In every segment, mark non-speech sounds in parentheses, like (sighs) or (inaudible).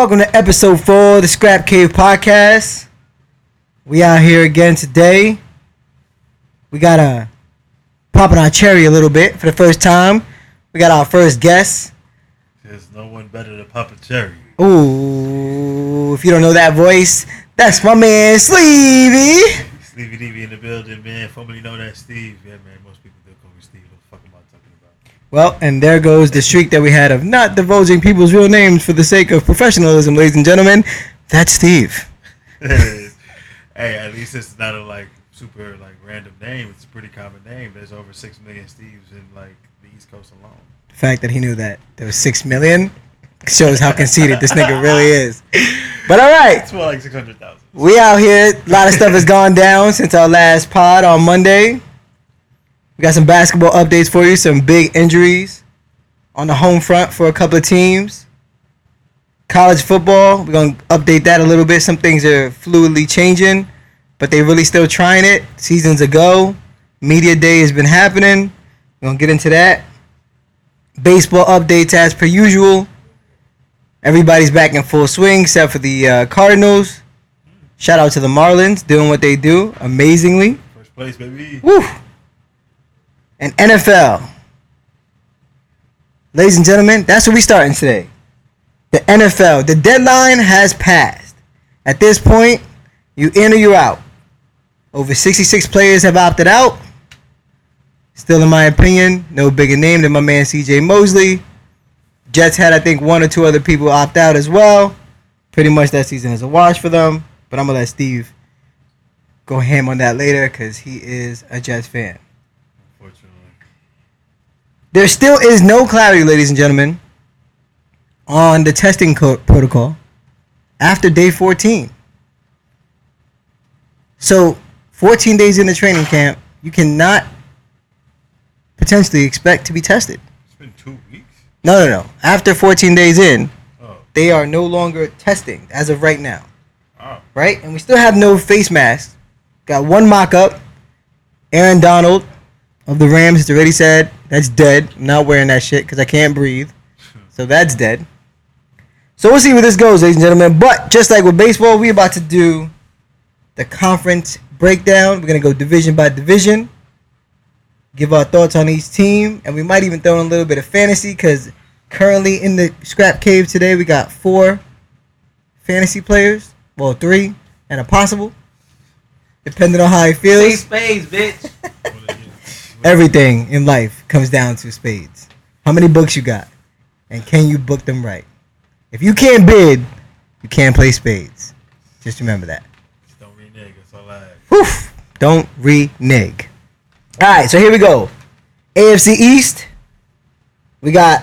Welcome to episode four of the Scrap Cave Podcast. We out here again today. We got a popping our cherry a little bit for the first time. We got our first guest. There's no one better than Papa Cherry. Ooh, if you don't know that voice, that's my man Sleevy. Stevie DB in the building, man. Formerly known as Steve. Yeah, man. Well, and there goes the streak that we had of not divulging people's real names for the sake of professionalism, ladies and gentlemen. That's Steve. (laughs) hey, at least it's not a like super like random name. It's a pretty common name. There's over six million Steves in like the East Coast alone. The fact that he knew that there was six million shows how conceited this nigga really is. But all right, It's more like six hundred thousand. we out here. A lot of stuff has gone down since our last pod on Monday. We got some basketball updates for you. Some big injuries on the home front for a couple of teams. College football, we're gonna update that a little bit. Some things are fluidly changing, but they're really still trying it. Seasons ago, media day has been happening. We're gonna get into that. Baseball updates as per usual. Everybody's back in full swing except for the uh, Cardinals. Shout out to the Marlins doing what they do amazingly. First place, baby. Woo! And NFL. Ladies and gentlemen, that's what we starting today. The NFL. The deadline has passed. At this point, you in or you out. Over 66 players have opted out. Still, in my opinion, no bigger name than my man CJ Mosley. Jets had, I think, one or two other people opt out as well. Pretty much that season is a wash for them. But I'm going to let Steve go ham on that later because he is a Jets fan. There still is no clarity, ladies and gentlemen, on the testing co- protocol after day 14. So, 14 days in the training camp, you cannot potentially expect to be tested. It's been two weeks. No, no, no. After 14 days in, Oh. they are no longer testing as of right now. Oh. right? And we still have no face mask. Got one mock up. Aaron Donald of the Rams has already said that's dead. I'm not wearing that shit because I can't breathe. So that's dead. So we'll see where this goes, ladies and gentlemen. But just like with baseball, we're about to do the conference breakdown. We're gonna go division by division, give our thoughts on each team, and we might even throw in a little bit of fantasy because currently in the scrap cave today we got four fantasy players. Well, three and a possible, depending on how he Say feels. spades, bitch. (laughs) What are you- Everything in life comes down to spades. How many books you got, and can you book them right? If you can't bid, you can't play spades. Just remember that. Just don't renege. That's all I ask. Don't renege. All right, so here we go. AFC East. We got.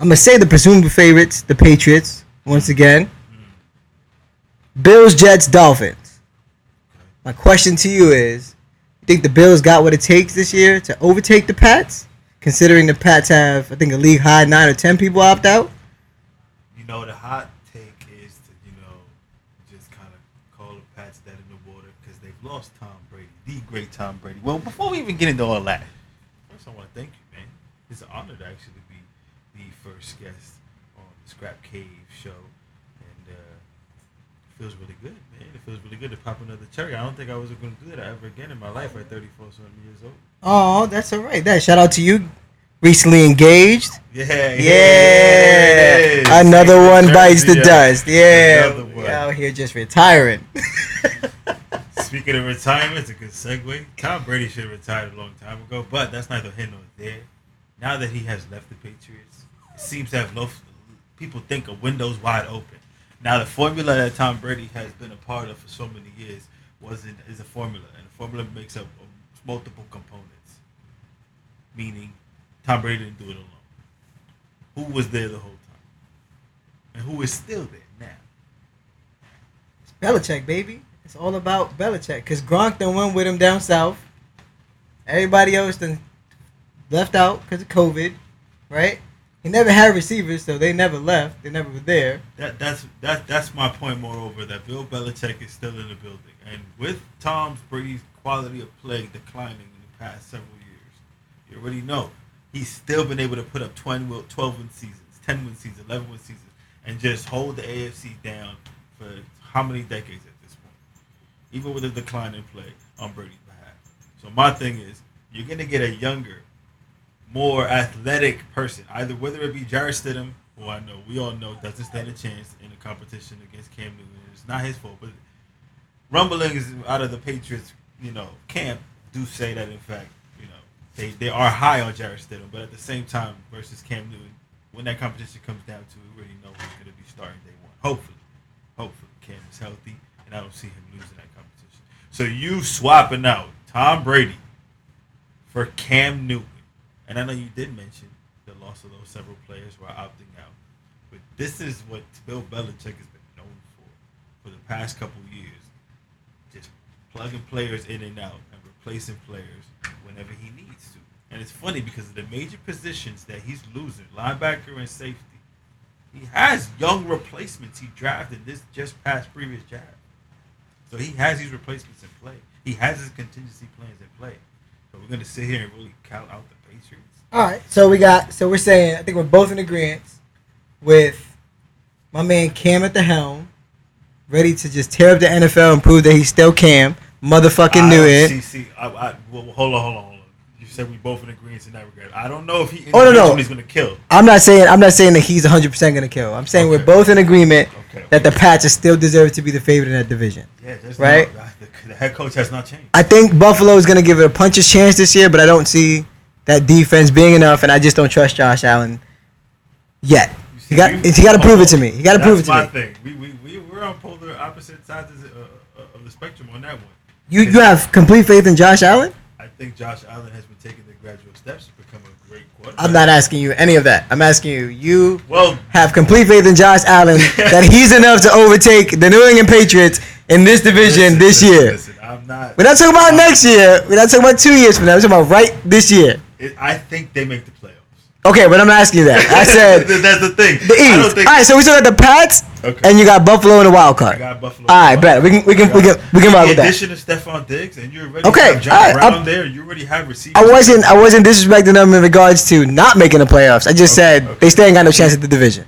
I'm gonna say the presumed favorites, the Patriots, once again. Mm-hmm. Bills, Jets, Dolphins. My question to you is: think the Bills got what it takes this year to overtake the Pats? Considering the Pats have, I think, a league high nine or ten people opt out. You know, the hot take is to, you know, just kind of call the Pats dead in the water because they've lost Tom Brady, the great Tom Brady. Well, before we even get into all that, first I want to thank you, man. It's an honor to actually be the first guest on the Scrap Cave show. And uh, it feels really good, man. It feels really good to pop another cherry. I don't think I was going to do that ever again in my life at 34 something years old. Oh, that's all right. That shout out to you. Recently engaged. Yeah, Yeah, yeah. another one bites the Yeah. dust. Yeah, Another we one. out here just retiring. (laughs) Speaking of retirement, it's a good segue. Tom Brady should have retired a long time ago, but that's neither here nor there. Now that he has left the Patriots, it seems to have left. people think a window's wide open. Now the formula that Tom Brady has been a part of for so many years wasn't is a formula, and the formula makes up of multiple components. Meaning, Tom Brady didn't do it alone. Who was there the whole time, and who is still there now? It's Belichick, baby. It's all about Belichick. Cause Gronk done went with him down south. Everybody else done left out because of COVID, right? He never had receivers, so they never left. They never were there. That that's that that's my point. Moreover, that Bill Belichick is still in the building, and with Tom Brady's quality of play declining in the past several years, you already know he's still been able to put up 20, 12 win seasons, ten win seasons, eleven win seasons, and just hold the AFC down for how many decades at this point, even with a decline in play on Brady's behalf. So my thing is, you're gonna get a younger, more athletic person, either whether it be Jarrett Stidham, who I know we all know doesn't stand a chance in a competition against Cam Newton. It's not his fault, but rumblings out of the Patriots, you know, camp do say that in fact, you know, they, they are high on Jarrett Stidham, but at the same time versus Cam Newton, when that competition comes down to it, we already know who's to be starting day one. Hopefully, hopefully Cam is healthy, and I don't see him losing that competition. So you swapping out Tom Brady for Cam Newton, and I know you did mention the loss of those several players who are opting out, but this is what Bill Belichick has been known for for the past couple years just plugging players in and out and replacing players whenever he needs to. And it's funny because of the major positions that he's losing, linebacker and safety, he has young replacements he drafted this just past previous draft. So he has these replacements in play. He has his contingency plans in play. So we're gonna sit here and really count out the Patriots. All right, so we got so we're saying I think we're both in agreement with my man Cam at the helm, ready to just tear up the NFL and prove that he's still Cam. Motherfucking I knew it. See, see, I, I, well, hold on, hold on, hold on. You said we both in agreement in that regard. I don't know if he Oh, no, no. he's gonna kill. I'm not saying I'm not saying that he's 100 percent gonna kill. I'm saying we're both in agreement Okay. that the Pats still deserve to be the favorite in that division. Yeah, Right? No, the, the head coach has not changed. I think Buffalo is gonna give it a puncher's chance this year, but I don't see that defense being enough, and I just don't trust Josh Allen yet. He got we- he got to prove it to oh, me. He got to prove it That's my to me. thing. We, we, we, we're on polar opposite sides of the, uh, of the spectrum on that one. You you have complete faith in Josh Allen? I think Josh Allen has been taking the gradual steps to become a great quarterback. I'm not asking you any of that. I'm asking you. You Well, have complete faith in Josh Allen (laughs) that he's enough to overtake the New England Patriots in this division listen, this listen, year. Listen, I'm not. We're not talking about next year. We're not talking about two years from now. We're talking about right this year. It, I think they make the playoffs. Okay, but I'm asking you that. I said (laughs) that's the thing. the I don't East. think. All right, so we still got the Pats, Okay. and you got Buffalo in the wild I card. got Buffalo. All right, bet we can we can we can we can rock with that. addition of Stefon Diggs, and you already Okay, have John right, Brown I'm- there. You already have receivers. I wasn't I wasn't disrespecting them in regards to not making the playoffs. I just Okay, said okay. they still ain't got no chance at the division.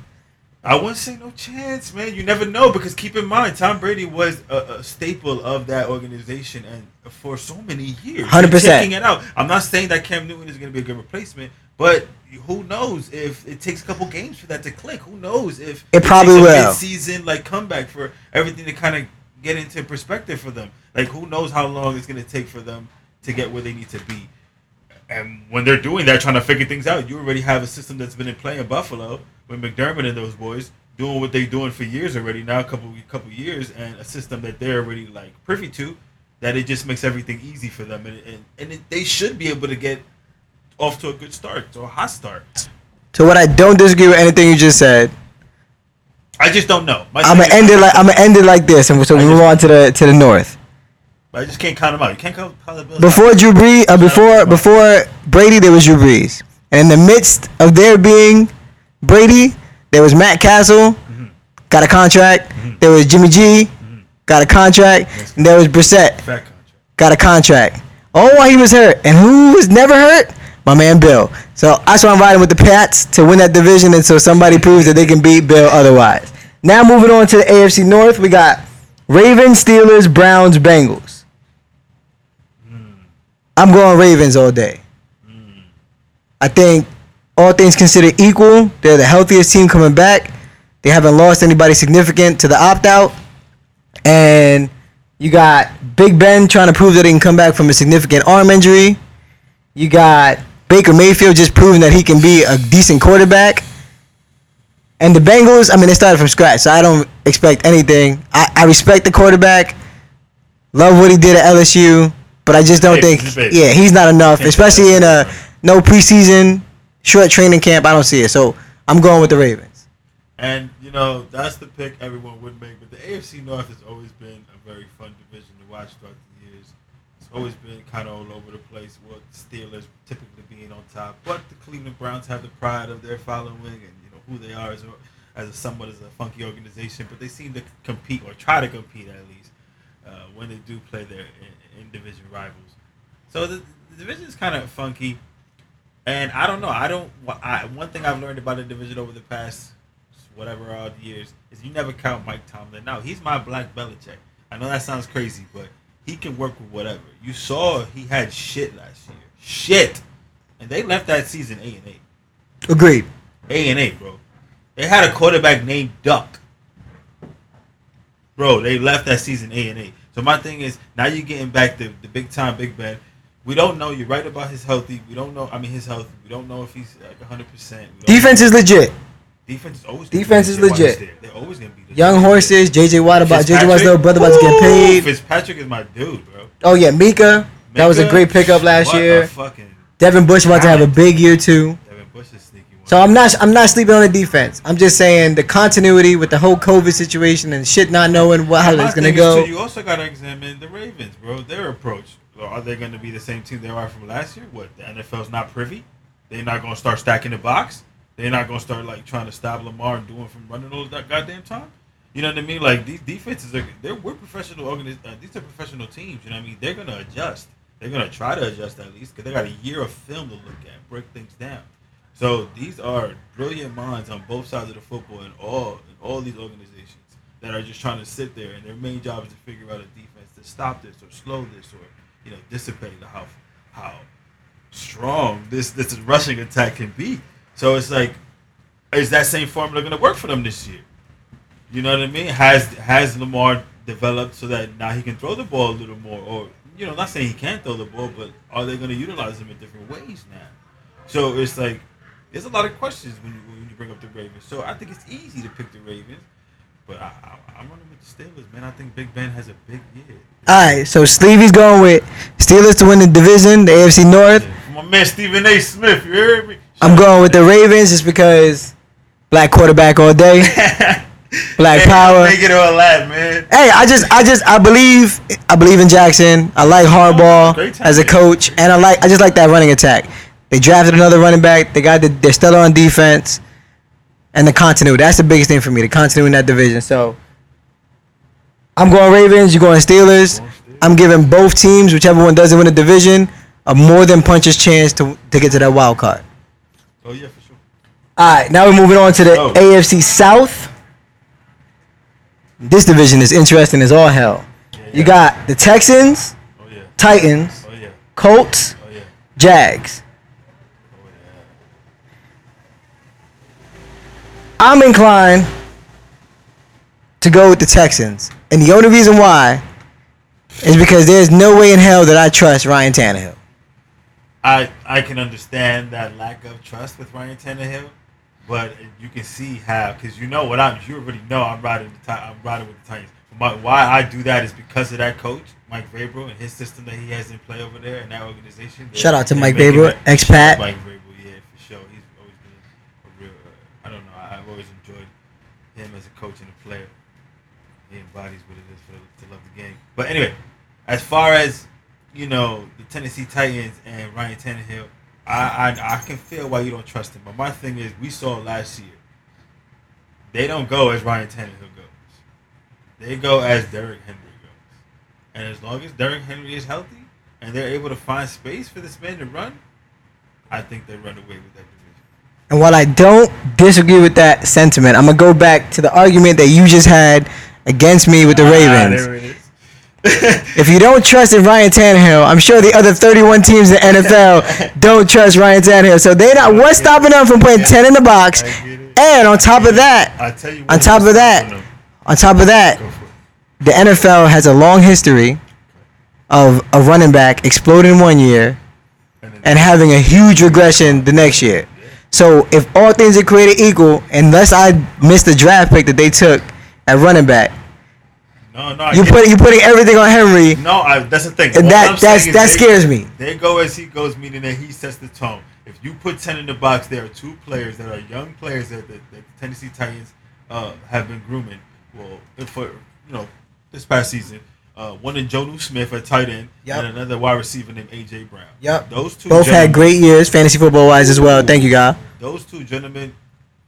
I wouldn't say no chance, man. You never know because keep in mind, Tom Brady was a, a staple of that organization and for so many years. 100%. You're it out. I'm not saying that Cam Newton is going to be a good replacement, but who knows if it takes a couple games for that to click? Who knows if It probably a will. Season like comeback for everything to kind of get into perspective for them. Like who knows how long it's going to take for them to get where they need to be. And when they're doing that, trying to figure things out, you already have a system that's been in play in Buffalo with McDermott and those boys doing what they're doing for years already. Now a couple couple years, and a system that they're already like privy to, that it just makes everything easy for them, and and, and it, they should be able to get off to a good start, to a hot start. So what I don't disagree with anything you just said. I just don't know. My I'm gonna end it like I'm gonna end it like this, and so we move on to the to the north. I just can't count them out. You can't count count the Bills. Before Drew Brees, uh, before before Brady, there was Drew Brees, and in the midst of there being Brady, there was Matt Cassel, got a contract. There was Jimmy G, got a contract, and there was Brissett, got a contract. Oh, while he was hurt, and who was never hurt? My man Bill. So that's why I'm riding with the Pats to win that division until somebody proves that they can beat Bill otherwise. Now moving on to the AFC North, we got Ravens, Steelers, Browns, Bengals. I'm going Ravens all day. I think all things considered equal, they're the healthiest team coming back. They haven't lost anybody significant to the opt out. And you got Big Ben trying to prove that he can come back from a significant arm injury. You got Baker Mayfield just proving that he can be a decent quarterback. And the Bengals, I mean, they started from scratch, so I don't expect anything. I, I respect the quarterback, love what he did at LSU, but I just don't think, yeah, he's not enough, especially in a no preseason, short training camp. I don't see it, so I'm going with the Ravens. And you know that's the pick everyone would make. But the AFC North has always been a very fun division to watch throughout the years. It's always been kind of all over the place. With Steelers typically being on top, but the Cleveland Browns have the pride of their following and you know who they are as a, as a somewhat as a funky organization. But they seem to compete or try to compete at least uh, when they do play their in, in division rivals. So the, the division is kind of funky. And I don't know. I don't. I, one thing I've learned about the division over the past whatever odd years is you never count Mike Tomlin. Now he's my black Belichick. I know that sounds crazy, but he can work with whatever. You saw he had shit last year, shit, and they left that season A and A. Agreed. A and A, bro. They had a quarterback named Duck, bro. They left that season A and A. So my thing is now you're getting back the the big time Big Ben. We don't know. You're right about his healthy. We don't know. I mean, his health. We don't know if he's like 100. percent Defense is legit. Defense is always. Defense is legit while he's legit. there. They're always gonna be legit. Young horses. JJ Watt about JJ Watt's little brother about to get paid. Fitzpatrick is my dude, bro. Oh yeah, Minkah. That was a great pickup last what year. fucking Devin Bush about to have a big year too. Devin Bush is sneaky one. So I'm not I'm not sleeping on the defense. I'm just saying the continuity with the whole COVID situation and shit not knowing what how it's gonna go. too, you also got to examine the Ravens, bro. Their approach. Are they going to be the same team they are from last year? What the NFL's not privy? They're not going to start stacking the box. They're not going to start like trying to stop Lamar and doing from running all that goddamn time. You know what I mean? Like these defenses are they're we're professional organiz- uh, These are professional teams. You know what I mean? They're going to adjust. They're going to try to adjust at least because they got a year of film to look at, break things down. So these are brilliant minds on both sides of the football and all in all these organizations that are just trying to sit there and their main job is to figure out a defense to stop this or slow this or you know dissipate how how strong this this rushing attack can be. So it's like, is that same formula going to work for them this year? You know what I mean? Has has Lamar developed so that now he can throw the ball a little more, or you know, not saying he can't throw the ball, but are they going to utilize him in different ways now? So it's like there's a lot of questions when you, when you bring up the Ravens. So I think it's easy to pick the Ravens, but I, I, I'm running with the Steelers, man. I think Big Ben has a big year. All right, so Stevie's going with Steelers to win the division, the AFC North. My man Stephen A. Smith, you heard me? I'm going with the Ravens just because black quarterback all day, (laughs) black Hey, power. Make it all that, man. Hey, I just, I just, I believe, I believe in Jackson. I like Harbaugh as a coach, and I like, I just like that running attack. They drafted another running back. They got the, they're still on defense, and the continuity. That's the biggest thing for me, the continuity in that division. So, I'm going Ravens. You're going Steelers. I'm giving both teams, whichever one doesn't win the division, a more than puncher's chance to to get to that wild card. Oh yeah, for sure. All right, now we're moving on to the Oh. AFC South. This division is interesting as all hell. Yeah, You got the Texans, Oh yeah. Titans, Oh yeah. Colts, Oh yeah. Jags. Oh yeah. I'm inclined to go with the Texans. And the only reason why is because there's no way in hell that I trust Ryan Tannehill. I I can understand that lack of trust with Ryan Tannehill, but you can see how because you know what I'm. You already know I'm riding the I'm riding with the Titans. My, why I do that is because of that coach Mike Vrabel and his system that he has in play over there and that organization. Shout out to Mike Vrabel, expat. Mike Vrabel, yeah, for sure. He's always been a real. Uh, I don't know. I- I've always enjoyed him as a coach and a player. He embodies what it is for to love the game. But anyway, as far as you know, the Tennessee Titans and Ryan Tannehill, I, I I can feel why you don't trust him. But my thing is, we saw last year. They don't go as Ryan Tannehill goes. They go as Derrick Henry goes. And as long as Derrick Henry is healthy and they're able to find space for this man to run, I think they run away with that. And while I don't disagree with that sentiment, I'm going to go back to the argument that you just had against me with the Ah, Ravens. If you don't trust in Ryan Tannehill, I'm sure the other 31 teams in the NFL (laughs) don't trust Ryan Tannehill. So they're not. What's stopping them from putting 10 in the box? I get it. And on top of that, I tell you on top of that, on top of that, Go for it. the NFL has a long history of a running back exploding one year and having a huge regression the next year. So if all things are created equal, unless I missed the draft pick that they took at running back, no, no, you put you putting everything on Henry. No, I, that's the thing. And All that- that's- that they- scares me. They go as he goes, meaning that he sets the tone. If you put ten in the box, there are two players that are young players that, that, that the Tennessee Titans uh, have been grooming. Well, for you know this past season, uh, one in Jonnu Smith at tight end, Yep. and another wide receiver named AJ Brown. Yep. those two Both had great years, fantasy football wise as well. Thank you, guy. Those two gentlemen.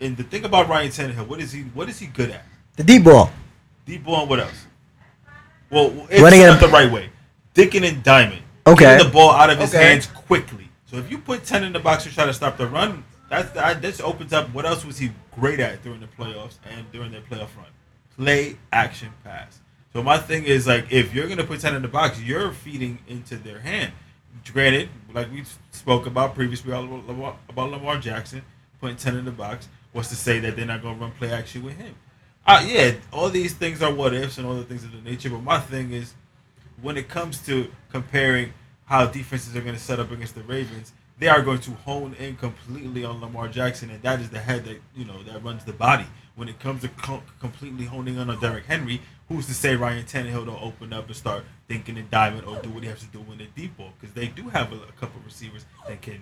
And the thing about Ryan Tannehill, what is he? What is he good at? The deep ball. Deep ball and what else? Well, it's Running it- not the right way. Dicking and Diamond. Okay. Getting the ball out of his Okay. hands quickly. So if you put 10 in the box to try to stop the run, That's that this opens up. What else was he great at during the playoffs and during their playoff run? Play action pass. So my thing is like, if you're gonna put ten in the box, you're feeding into their hand. Granted, like we spoke about previously about Lamar, Jackson putting ten in the box, was to say that they're not gonna run play action with him. Uh, yeah, all these things are what ifs and all the things of the nature. But my thing is, when it comes to comparing how defenses are going to set up against the Ravens, they are going to hone in completely on Lamar Jackson, and that is the head that you know that runs the body. When it comes to completely honing in on Derrick Henry, who's to say Ryan Tannehill don't open up and start thinking and diving or do what he has to do in the deep ball? Because they do have a, a couple receivers that can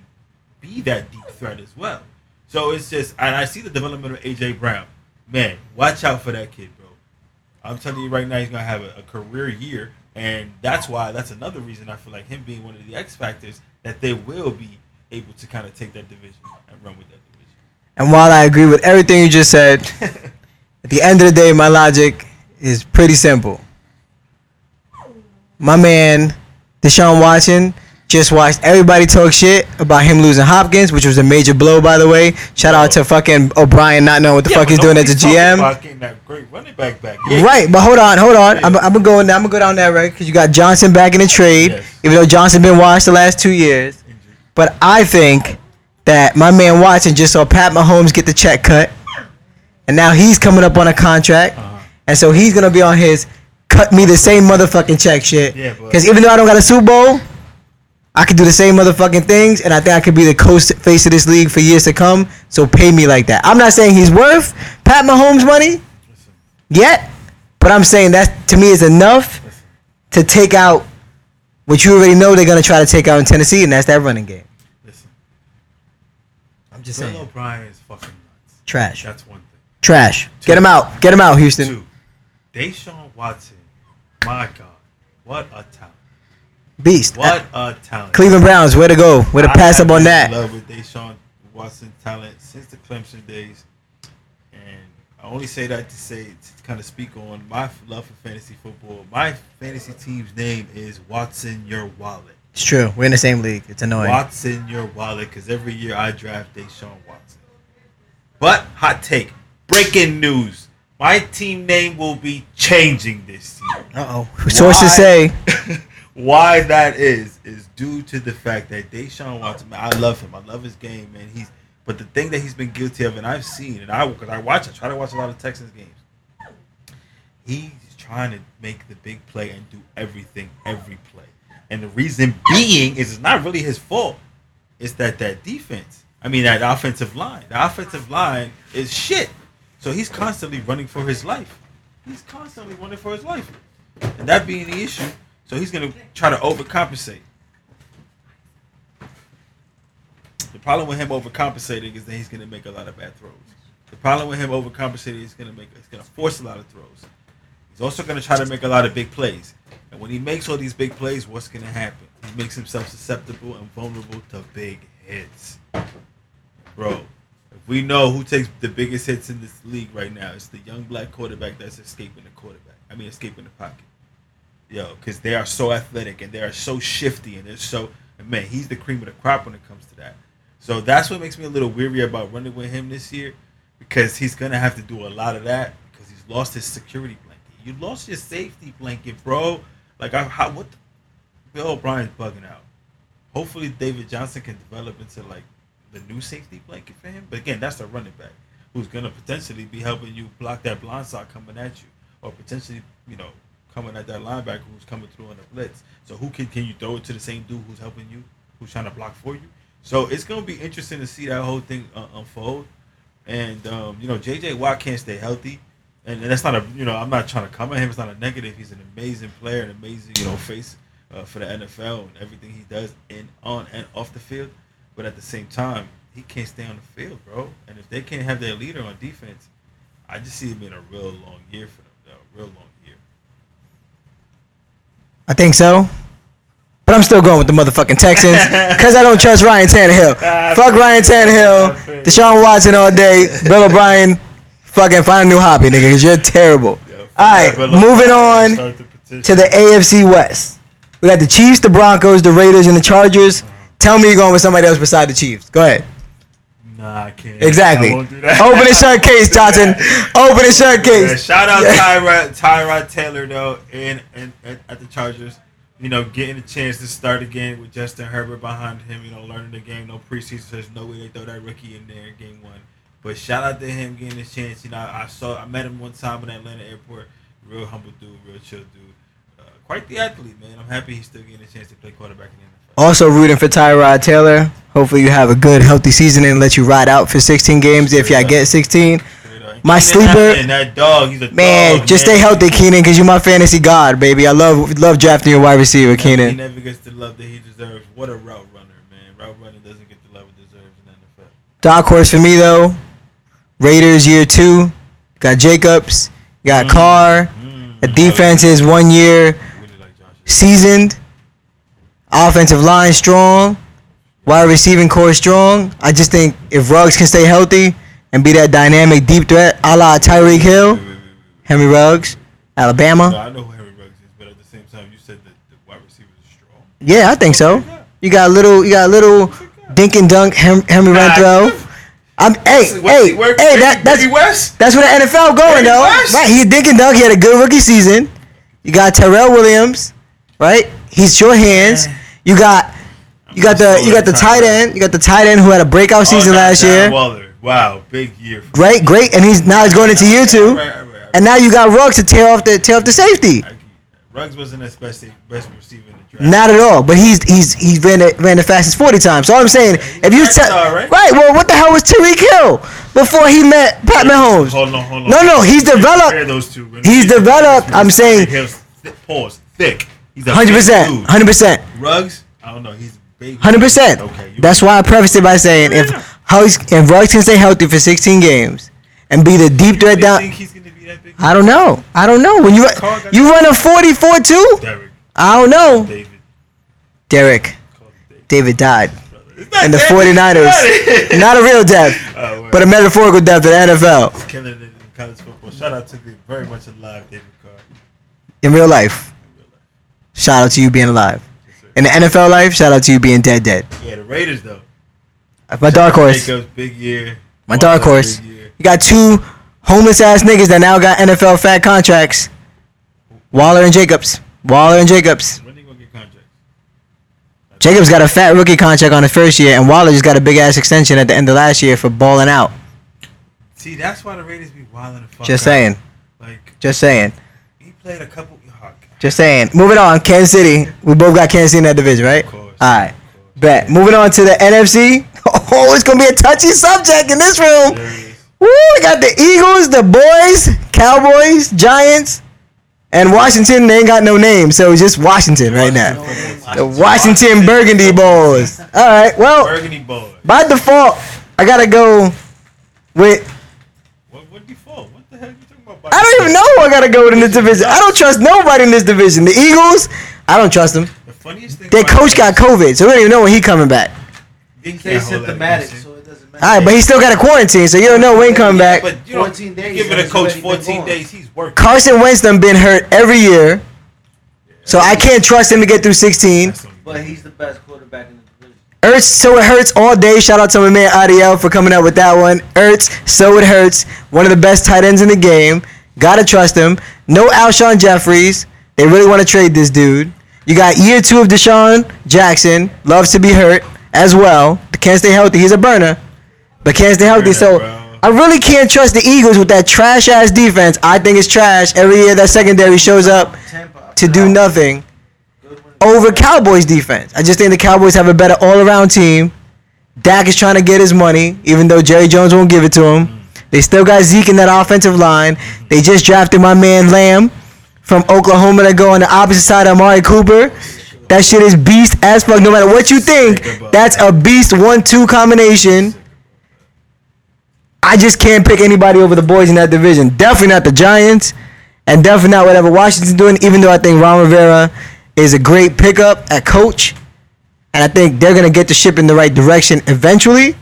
be that deep threat as well. So it's just, and I see the development of AJ Brown. Man, watch out for that kid, bro. I'm telling you right now, he's gonna have a, a career year, and that's why. That's another reason I feel like him being one of the X factors that they will be able to kind of take that division and run with that division. And while I agree with everything you just said, (laughs) at the end of the day, my logic is pretty simple. My man, Deshaun Watson, just watched everybody talk shit about him losing Hopkins, which was a major blow, by the way. Shout out to fucking O'Brien not knowing what the Yeah, fuck he's doing as a GM. Getting that great running back back. Yeah. Right, but hold on, hold on. I'm, I'm gonna go. I'm gonna go down that right because you got Johnson back in the trade, Yes. even though Johnson been washed the last two years. But I think that my man Watson just saw Pat Mahomes get the check cut, and now he's coming up on a contract, Uh-huh. And so he's gonna be on his cut me the same motherfucking check shit. Yeah, Because even though I don't got a Super Bowl, I can do the same motherfucking things, and I think I could be the coast face of this league for years to come. So pay me like that. I'm not saying he's worth Pat Mahomes money yet, but I'm saying that to me is enough to take out what you already know they're gonna try to take out in Tennessee, and that's that running game. listen. I'm just Bill saying, O'Brien is fucking nuts. trash, That's one thing. trash. Get him out, get him out, Houston. Two, Deshaun Watson. My God, what a talent! Beast. What a talent! Cleveland Browns, where to go? Where to pass up on that? Love with Deshaun Watson talent since the Clemson days, and I only say that to say to kind of speak on my love for fantasy football. My fantasy team's name is Watson Your Wallet. It's true. We're in the same league. It's annoying. Watson Your Wallet, because every year I draft Deshaun Watson. But hot take, breaking news: my team name will be changing this year. Uh oh. Sources say (laughs) Why that is is due to the fact that Deshaun Watson, man, I love him. I love his game, man. He's but the thing that he's been guilty of, and I've seen, and I because I watch, I try to watch a lot of Texans games. He's trying to make the big play and do everything every play, and the reason being is it's not really his fault. It's that that defense. I mean that offensive line. The offensive line is shit. So he's constantly running for his life. He's constantly running for his life, and that being the issue. So he's gonna try to overcompensate. The problem with him overcompensating is that he's gonna make a lot of bad throws. The problem with him overcompensating is gonna make he's gonna force a lot of throws. He's also gonna try to make a lot of big plays. And when he makes all these big plays, what's gonna happen? He makes himself susceptible and vulnerable to big hits. Bro, we know who takes the biggest hits in this league right now, it's the young black quarterback that's escaping the quarterback. I mean escaping the pocket. Yo, because they are so athletic and they are so shifty and they're so and man, he's the cream of the crop when it comes to that. So that's what makes me a little weary about running with him this year, because he's gonna have to do a lot of that because he's lost his security blanket. You lost your safety blanket, bro. Like I, how, what? The, Bill O'Brien's bugging out. Hopefully, David Johnson can develop into like the new safety blanket for him. But again, that's the running back who's gonna potentially be helping you block that blind side coming at you, or potentially, you know, coming at that linebacker who's coming through on the blitz. So who can can you throw it to the same dude who's helping you, who's trying to block for you? So it's gonna be interesting to see that whole thing uh, unfold. And um, you know, JJ Watt can't stay healthy, and, and that's not a you know I'm not trying to come at him. It's not a negative. He's an amazing player, an amazing you know face uh, for the NFL and everything he does in on and off the field. But at the same time, he can't stay on the field, bro. And if they can't have their leader on defense, I just see it being a real long year for them. though, A real long year. I think so. But I'm still going with the motherfucking Texans (laughs) because I don't trust Ryan Tannehill. Ah, Fuck Ryan Tannehill, Deshaun Watson all day, (laughs) Bill O'Brien. Fucking find a new hobby, nigga, because you're terrible. Yo, All right, moving on to the AFC West. We got the Chiefs, the Broncos, the Raiders, and the Chargers. Tell me you're going with somebody else beside the Chiefs. Go ahead. Nah, I can't. Exactly. I won't do that. (laughs) Open the shirt case, Johnson. (laughs) Open the shirt Yeah, shout out. Tyrod, Tyrod Taylor though, and, and, and at the Chargers. You know, getting a chance to start a game with Justin Herbert behind him. You know, learning the game. No preseason. So there's no way they throw that rookie in there in game one. But shout out to him getting his chance. You know, I saw I met him one time in Atlanta airport. Real humble dude, real chill dude. Uh, quite the athlete, man. I'm happy he's still getting a chance to play quarterback in the. Also rooting for Tyrod Taylor. Hopefully you have a good, healthy season and let you ride out for 16 games if y'all get 16. My sleeper- Allen, that dog, he's a Man, dog, just man. stay healthy, Keenan, because you're my fantasy god, baby. I love love drafting your wide receiver, Keenan. He never gets the love that he deserves. What a route runner, man. Route runner doesn't get the love it deserves in the NFL. Dark horse for me though. Raiders year two. Got Jacobs. Got Mm. Carr. Mm. The defense is one year Really like Josh. seasoned. Offensive line strong. Wide receiving core strong. I just think if Ruggs can stay healthy and be that dynamic deep threat, a la Tyreek Hill, Wait, wait, wait, wait. Henry Ruggs, No, Alabama. I know who Henry Ruggs is, but at the same time, you said that the wide receivers are strong. Yeah, I think so. You got a little, you got a little dink and dunk Henry Nah, Renfrow. I'm, hey, What's hey, he work- hey, that, that's Reggie West? That's where the NFL going Barry though. West? Right, he dink and dunk. He had a good rookie season. You got Tyrell Williams, right? He's your hands. You got you got the you got the tight end. You got the tight end who had a breakout oh, season Oh, last Darren year. Waller. Wow, big year. Great, great, and he's now he's going into year two. Right, right, right, right. And now you got Ruggs to tear off the tear off the safety. I- Ruggs wasn't his best best receiver in the draft. Not at all. But he's he's he's ran the, ran the fastest forty times. So I'm saying if you That's te- all right. right, well, what the hell was Tyreek Hill before he met Pat Mahomes? Hold on, hold on. No, no, he's developed- those two. man. he's developed, I'm saying- Hill's thick, pause, thick. He's a Hundred big percent, hundred percent. Ruggs, I don't know. He's big. Hundred percent. Okay. That's why I prefaced it by saying Yeah. if Huggs if Ruggs can stay healthy for 16 games and be the deep You threat down, think he's gonna be that big? I don't know. I don't know. When you Carr you run a 44 too, Derek, I don't know. David, Derek, David. David died brother. It's not in the David, 49ers. not- Not a real death, (laughs) oh, word. but a metaphorical death in the NFL killing it in college football. Shout out to the very much alive David Carr. in real life. Shout out to you being alive. In the NFL life, shout out to you being dead, dead. Yeah, the Raiders though. My dark horse. Jacobs, big year. My dark horse. You got two homeless ass niggas that now got NFL fat contracts. Waller and Jacobs. Waller and Jacobs. When they gonna get contracts? Jacobs got a fat rookie contract on his first year, and Waller just got a big ass extension at the end of last year for balling out. See, that's why the Raiders be wilding the fuck Just out. saying. Like Just saying. he played a couple. Just saying. Moving on. Kansas City. We both got Kansas City in that division, right? Of course. All right. Bet. Moving on to the NFC. (laughs) Oh, it's gonna be a touchy subject in this room. Woo! We got the Eagles, the boys, Cowboys, Giants, and Washington. They ain't got no name, so it's just Washington right now. The Washington Burgundy Boys. All right. Well, Burgundy boy. by default, I gotta go with. What what default? What the hell are you talking about? I don't even know who I gotta go with in this division. I don't trust nobody in this division. The Eagles, I don't trust them. The funniest thing. Their coach got COVID, so we don't even know when he coming back. He He's can't hold that asymptomatic, against so it doesn't matter. All right, but he still got a quarantine, so you don't know when he coming back. But you know, 14 days, Give it a coach 14 days. He's working. Carson Wentz done been hurt every year, so I can't trust him to get through 16. But he's the best quarterback in the division. Ertz, so it hurts all day. Shout out to my man Adiel for coming up with that one. Ertz, so it hurts. One of the best tight ends in the game. Gotta trust him. No Alshon Jeffries. They really want to trade this dude. You got year two of DeSean Jackson. Loves to be hurt as well. Can't stay healthy. He's a burner, but can't stay healthy. So. I really can't trust the Eagles with that trash ass defense. I think it's trash. Every year that secondary shows up to do nothing over Cowboys defense. I just think the Cowboys have a better all around team. Dak is trying to get his money, even though Jerry Jones won't give it to him. They still got Zeke in that offensive line. They just drafted my man Lamb from Oklahoma to go on the opposite side of Amari Cooper. That shit is beast as fuck. No matter what you think, that's a beast one-two combination. I just can't pick anybody over the boys in that division. Definitely not the Giants, and definitely not whatever Washington's doing. Even though I think Ron Rivera is a great pickup at coach, and I think they're gonna get the ship in the right direction eventually.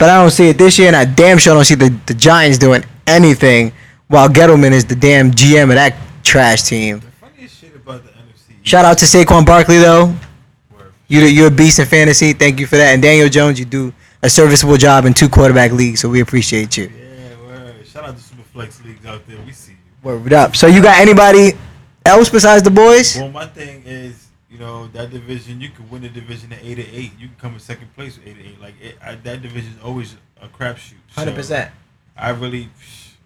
But I don't see it this year, and I damn sure don't see the, the Giants doing anything while Gettleman is the damn GM of that trash team. The funniest shit about the NFC. Shout out to Saquon Barkley though. You you're a beast in fantasy. Thank you for that. And Daniel Jones, you do a serviceable job in two quarterback leagues. So we appreciate you. Yeah, word. Shout out to Superflex leagues out there. We see you. Word up. So you got anybody else besides the boys? Well, my thing is, know, that division, you could win the division at eight to eight. You can come in second place with eight to eight. Like it, I, that division is always a crapshoot. So percent. I really,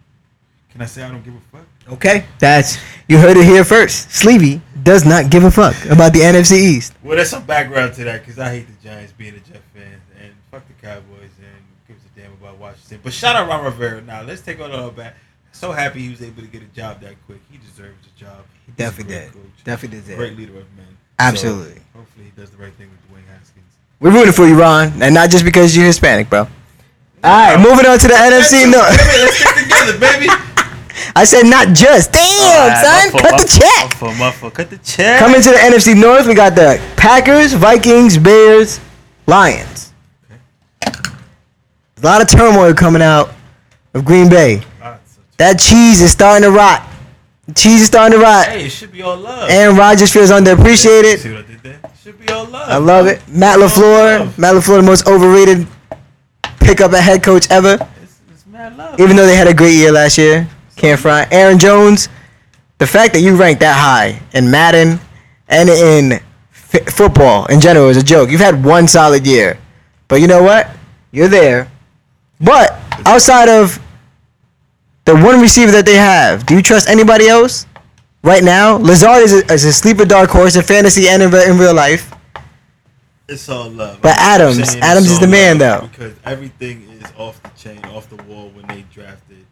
(sighs) can I say I don't give a fuck? Okay, that's you heard it here first. Sleevy does not give a fuck about the NFC East. Well, there's some background to that because I hate the Giants being a Jet fan and fuck the Cowboys and gives a damn about Washington. But shout out Ron Rivera. Now let's take all that back. So happy he was able to get a job that quick. He deserves a job. He definitely did. coach. Definitely did. Great leader of men. Absolutely. So, hopefully he does the right thing with Dwayne Haskins. We're rooting for you, Ron, and not just because you're Hispanic, bro. All right, moving on to the NFC North. Let's stick together, baby. (laughs) I said not just. Damn, son, cut the check. Muffle, muffle, cut the check. Coming to the NFC North, we got the Packers, Vikings, Bears, Lions. A lot of turmoil coming out of Green Bay. That cheese is starting to rot. Cheese is starting to rot. Hey, it should be all love. Aaron Rodgers feels underappreciated. See what I did there? It should be all love. I love it. Matt LaFleur. Matt LaFleur, the most overrated pickup at head coach ever. It's, it's mad love. Even though they had a great year last year. Can't front. Aaron Jones, the fact that you ranked that high in Madden and in f- football in general is a joke. You've had one solid year. But you know what? You're there. But outside of the one receiver that they have, do you trust anybody else? Right now, Lazard is a, is a sleeper dark horse in fantasy and in, in real life. It's all love. But Adams- Adams is the man, though. Because everything is off the chain, off the wall when they drafted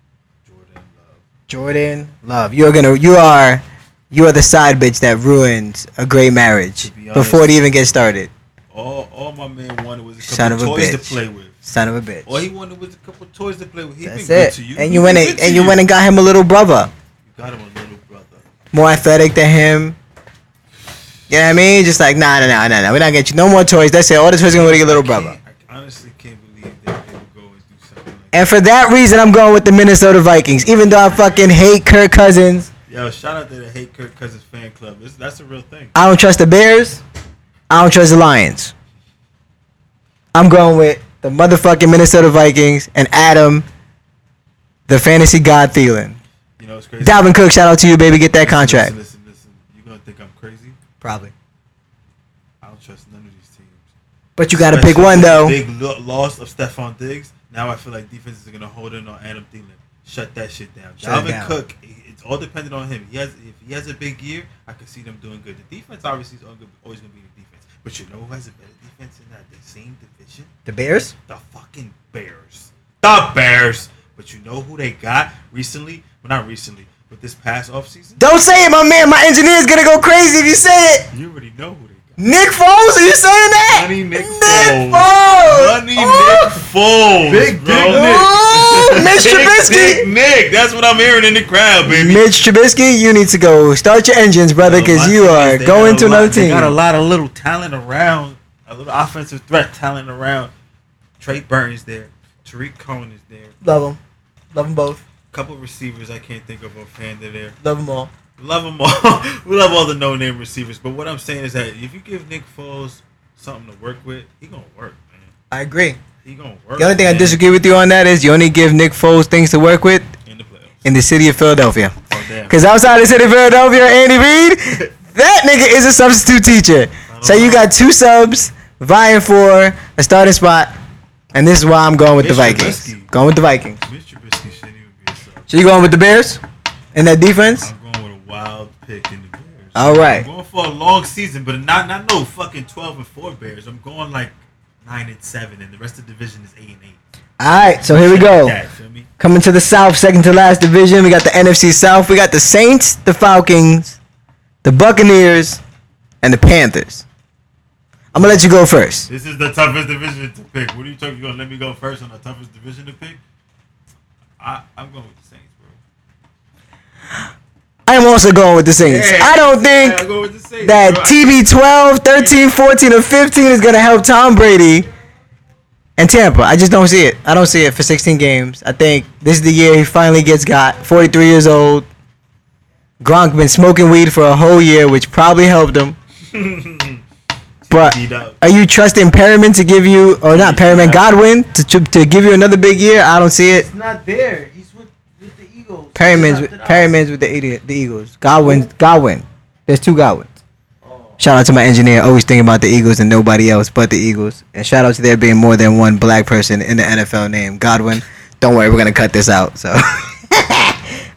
Jordan Love. Jordan Love, you're gonna, you are, you are the side bitch that ruins a great marriage be before it even gets started. All, all my man wanted was a couple Son of a toys to play with. Son of a bitch. All he wanted was a couple toys to play with. He That's been good it. to you. And you went and, and you went and got him a little brother, You got him a little brother. more athletic than him. You know what I mean? Just like nah, nah, nah, nah, nah. We're not getting you no more toys. That's it. All the toys gonna go to your little I brother. I honestly can't believe that they would go and do something like And for that reason, I'm going with the Minnesota Vikings. Even though I fucking hate Kirk Cousins. Yo, shout out to the Hate Kirk Cousins fan club. It's, that's a real thing. I don't trust the Bears. I don't trust the Lions. I'm going with the motherfucking Minnesota Vikings and Adam, the fantasy god Thielen. You know, it's crazy. Dalvin Cook, shout out to you, baby. Get that contract. Listen, listen, listen. You're going to think I'm crazy? Probably. I don't trust none of these teams. But you got to pick one though. Big lo- loss of Stefon Diggs. Now I feel like defenses are gonna hold in on Adam Thielen. Shut that shit down. Shut Dalvin down. Cook. It's all dependent on him. He has if he has a big year, I can see them doing good. The defense obviously is always always gonna be the defense. But you know who has a better defense in that the same division? The Bears? The fucking Bears. The Bears. But you know who they got recently? Well, not recently, but this past offseason? Don't say it, my man. My engineer's gonna go crazy if you say it. You already know who they got. Nick Foles, are you saying that? Money Nick Nick Foles. Foles. Money Ooh. Nick oh. Foles. Big bro. dick Ooh, Mitch Big Trubisky. Dick Nick. That's what I'm hearing in the crowd, baby. Mitch Trubisky, you need to go start your engines, brother, because you are going to a lot- another They team. got a lot of little talent around, a little offensive threat talent around. Trey Burns there. Tarik Cohen is there. Love them. Love them both. couple receivers I can't think of offhand are there. Love them all. Love them all. (laughs) we love all the no-name receivers. But what I'm saying is that if you give Nick Foles something to work with, he gonna work, man. I agree. He gonna work. The only thing I disagree with you on that is you only give Nick Foles things to work with in the playoffs. in the city of Philadelphia. Oh. Because outside the city of Philadelphia, Andy Reid, (laughs) that nigga is a substitute teacher. So you got two subs vying for a starting spot, and this is why I'm going with the Vikings. Going with the Vikings. Mitch Trubisky shouldn't be a sub. So you going with the Bears and that defense? I'm going with a wild pick in the Bears. All right. I'm going for a long season, but not not no fucking twelve and four Bears. I'm going like nine and seven, and the rest of the division is eight and eight. All right, so here we like go. that. Coming to the South, second to last division, we got the NFC South. We got the Saints, the Falcons, the Buccaneers, and the Panthers. I'm gonna let you go first. This is the toughest division to pick. What are you talking? You gonna let me go first on the toughest division to pick? I I'm going with the Saints, bro. I am also going with the Saints. Yeah, I don't think I'll go with the Saints, that bro. TB 12, 13, 14, or 15 is going to help Tom Brady and Tampa. I just don't see it. I don't see it for 16 games. I think this is the year he finally gets got. 43 years old. Gronk been smoking weed for a whole year, which probably helped him. (laughs) But are you trusting Perriman to give you, or not Perriman, Godwin to, to to give you another big year? I don't see it. It's not there. He's with, with the Eagles. Perriman's with, the idiot, the Eagles. Godwin, Godwin. There's two Godwins. Shout out to my engineer, always thinking about the Eagles and nobody else but the Eagles. And shout out to there being more than one black person in the NFL name, Godwin. Don't worry, we're gonna cut this out. So, (laughs) all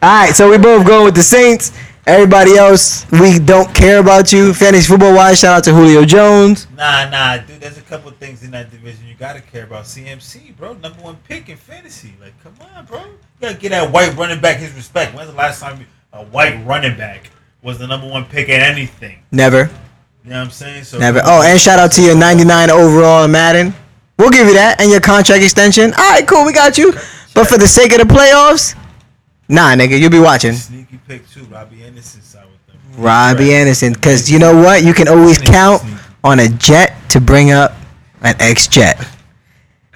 right. So we both going with the Saints. Everybody else, we don't care about you. Fantasy football wise, shout out to Julio Jones. Nah, nah, dude. There's a couple things in that division you gotta care about. CMC, bro, number one pick in fantasy. Like, come on, bro. You gotta get that white running back his respect. When's the last time a white running back was the number one pick at anything? Never, You know what I'm saying? So never. Oh, and shout out to your 99 overall in Madden. We'll give you that and your contract extension. All right, cool, we got you. But for the sake of the playoffs, nah, nigga, you'll be watching. sneaky pick too. Robbie Anderson side with them. Robbie Anderson, because you know what? You can always count on a jet to bring up an ex jet.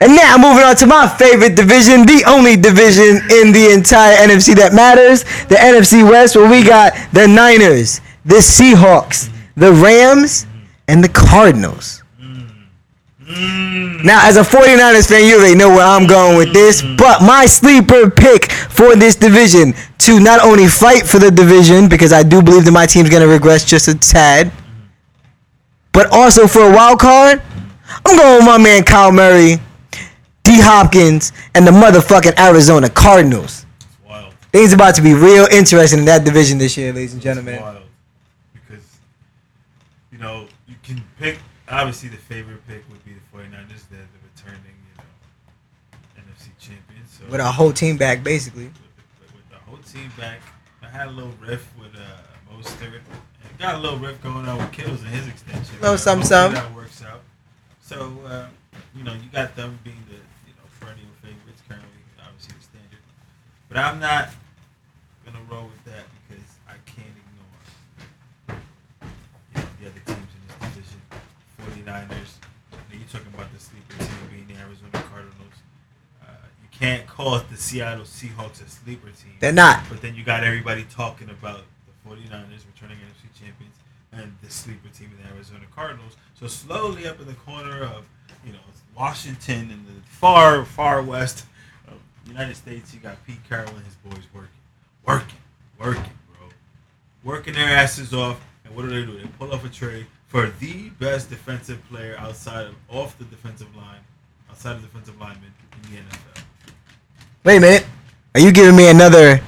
And now moving on to my favorite division, the only division in the entire NFC that matters, the NFC West, where we got the Niners, the Seahawks, the Rams, and the Cardinals. Mm. Now, as a 49ers fan, you already know where I'm going with this. But my sleeper pick for this division to not only fight for the division, because I do believe that my team's going to regress just a tad, but also for a wild card, I'm going with my man Kyler Murray, D. Hopkins, and the motherfucking Arizona Cardinals. Wild. Things about to be real interesting in that division this year, ladies and gentlemen. wild. Because, you know, you can pick, obviously, the favorite pick would be the 49ers. They're the returning, you know, NFC champions. So With our whole team back, basically. with the, with the whole team back. I had a little riff with uh, Mostert. Got a little riff going on with Kills and his extension. Little Uh, something, something. That works out. So, uh, you know, you got them being the you know perennial favorites currently, obviously the standard. But I'm not gonna roll with that because I can't ignore you know, the other teams in this division. 49ers. Now you're talking about the sleeper team being the Arizona Cardinals. Uh, you can't call it the Seattle Seahawks a sleeper team. They're not. But then you got everybody talking about the 49ers returning NFC champions and the sleeper team in the Arizona Cardinals. So slowly up in the corner of, you know, Washington and the far, far west of the United States, you got Pete Carroll and his boys working. Working. Working, bro. Working their asses off. And what do they do? They pull off a trade for the best defensive player outside of off the defensive line, outside of the defensive lineman in the NFL. Wait a minute. Are you giving me another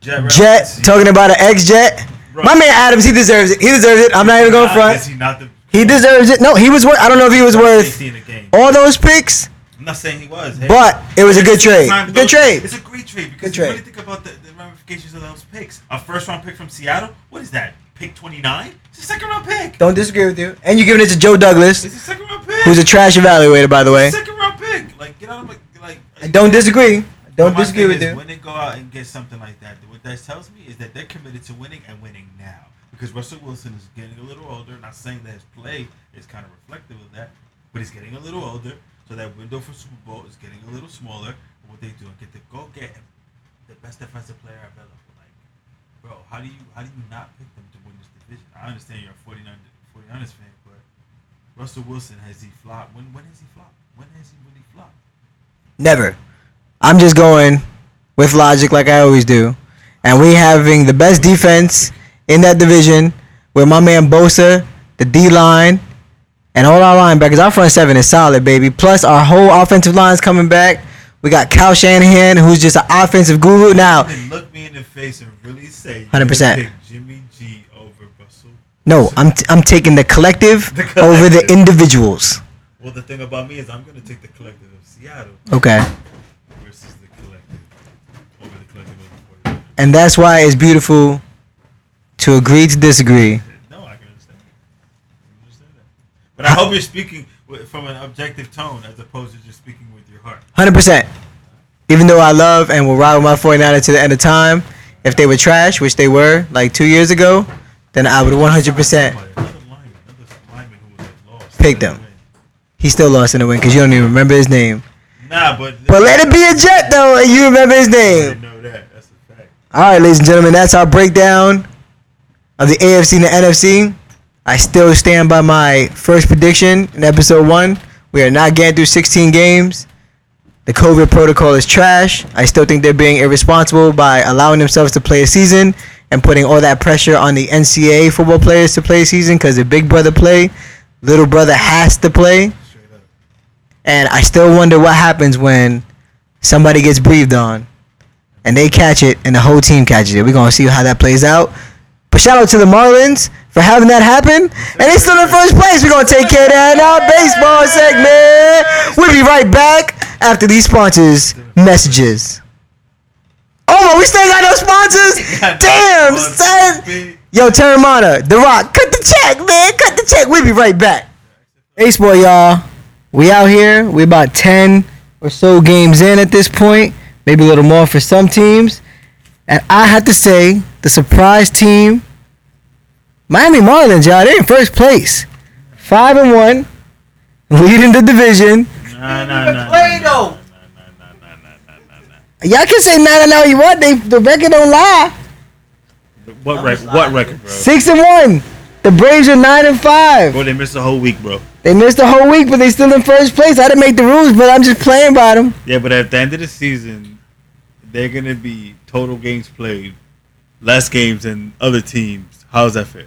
Jet, jet talking about an ex jet? My man Adams, he deserves it. He deserves it. I'm not even going front. Is he not the He deserves it. No, he was worth. I don't know if he was worth safety in the game? all those picks, I'm not saying he was, hey. but it was a good trade. Good those- trade. It's a great trade because Good you trade. really think about the, the ramifications of those picks. A first round pick from Seattle. What is that? Pick 29? It's a second round pick. Don't disagree with you. And you're giving it to Joe Douglas, It's a second round pick. who's a trash evaluator, by the way. It's a second round pick. Like get out of my like. I don't disagree. Don't disagree with you. When they go out and get something like that, what that tells me is that they're committed to winning and winning now. Because Russell Wilson is getting a little older. Not saying that his play is kind of reflective of that, but he's getting a little older. So that window for Super Bowl is getting a little smaller. And what they do get to go get the best defensive player available. Like, bro, how do you how do you not pick them to win this division? I understand you're a 49 49ers fan, but Russell Wilson has he flopped? When when has he flopped? When has he really flopped? Never. I'm just going with logic like I always do. And we having the best defense in that division with my man Bosa, the D line, and all our linebackers. Our front seven is solid, baby. Plus our whole offensive line is coming back. We got Kyle Shanahan, who's just an offensive guru now. Look me in the face and really say, 100%. Jimmy G over Russell. No, I'm t- I'm taking the collective, The over the individuals. Well, the thing about me is I'm going to take the collective of Seattle Okay. And that's why it's beautiful to agree to disagree. No, I can understand. I understand that. But I hope you're speaking from an objective tone as opposed to just speaking with your heart. Hundred percent. Even though I love and will ride with my 49ers to the end of time, if they were trash, which they were like two years ago, then I would 100 percent Somebody, Another lineman, another lineman who was like lost. Pick them. he still lost in the win because you don't even remember his name. Nah, but But let it be a Jet though, and you remember his name. didn't know that. That's a fact. All right, ladies and gentlemen, that's our breakdown of the AFC and the NFC. I still stand by my first prediction in episode one. We are not getting through 16 games. The COVID protocol is trash. I still think they're being irresponsible by allowing themselves to play a season and putting all that pressure on the NCAA football players to play a season because if big brother play, little brother has to play. And I still wonder what happens when somebody gets breathed on and they catch it and the whole team catches it. We're to see how that plays out. But shout out to the Marlins for having that happen. And they still in first place. We're to take care of that in our baseball segment. We'll be right back after these sponsors' messages. Oh, we still got no sponsors? (laughs) Damn, son. Yo, Teremana, The Rock, cut the check, man. Cut the check. We'll be right back. Ace boy, y'all. We out here. We about 10 or so games in at this point. Maybe a little more for some teams. And I have to say, the surprise team, Miami Marlins, y'all, they're in first place. Five and one, leading the division. Nah, nah, nah, play, nah, though. Nah, nah, nah, nah, nah, nah, nah, Y'all can say nine and all you want. They the record don't lie. What record? What record, bro? Six and one. The Braves are nine and five. Bro, they missed the whole week, bro. They missed the whole week, but they still in first place. I didn't make the rules, but I'm just playing by them. Yeah, but at the end of the season, they're gonna be total games played, less games than other teams. How's that fair?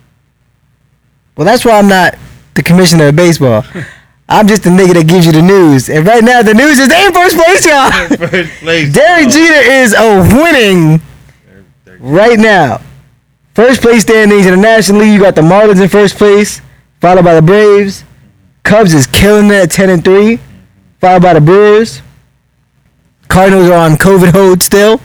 Well, that's why I'm not the commissioner of baseball. (laughs) I'm just the nigga that gives you the news. And right now, the news is they in first place, y'all. (laughs) First place. (laughs) Derek. Jeter is a winning They're- they're- right now. First place standings in the National League. You got the Marlins in first place, followed by the Braves. Cubs is killing it at 10 and 3, followed by the Brewers. Cardinals are on COVID hold still.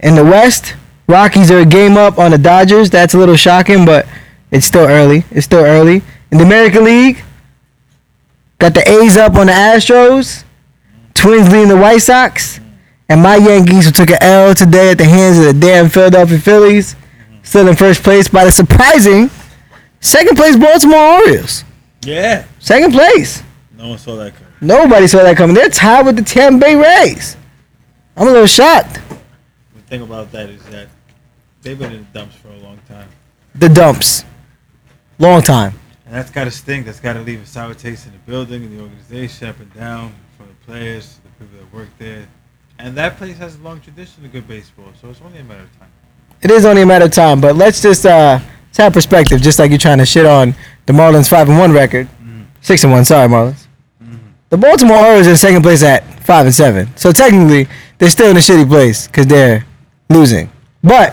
In the West, Rockies are a game up on the Dodgers. That's a little shocking, but it's still early. It's still early. In the American League, got the A's up on the Astros. Twins leading the White Sox. And my Yankees, who took an L today at the hands of the damn Philadelphia Phillies, still in first place by the surprising second place Baltimore Orioles. Yeah. Second place. No one saw that coming. Nobody saw that coming. They're tied with the Tampa Bay Rays. I'm a little shocked. The thing about that is that they've been in the dumps for a long time, The dumps. Long time. and that's got to sting. That's got to leave a sour taste in the building, in the organization, up and down, from the players, the people that work there. And that place has a long tradition of good baseball, so it's only a matter of time. It is only a matter of time, but let's just uh have perspective, just like you're trying to shit on the Marlins five and one record. Six and one, sorry Marlins. The Baltimore Orioles in second place at five and seven. So technically they're still in a shitty place because they're losing. But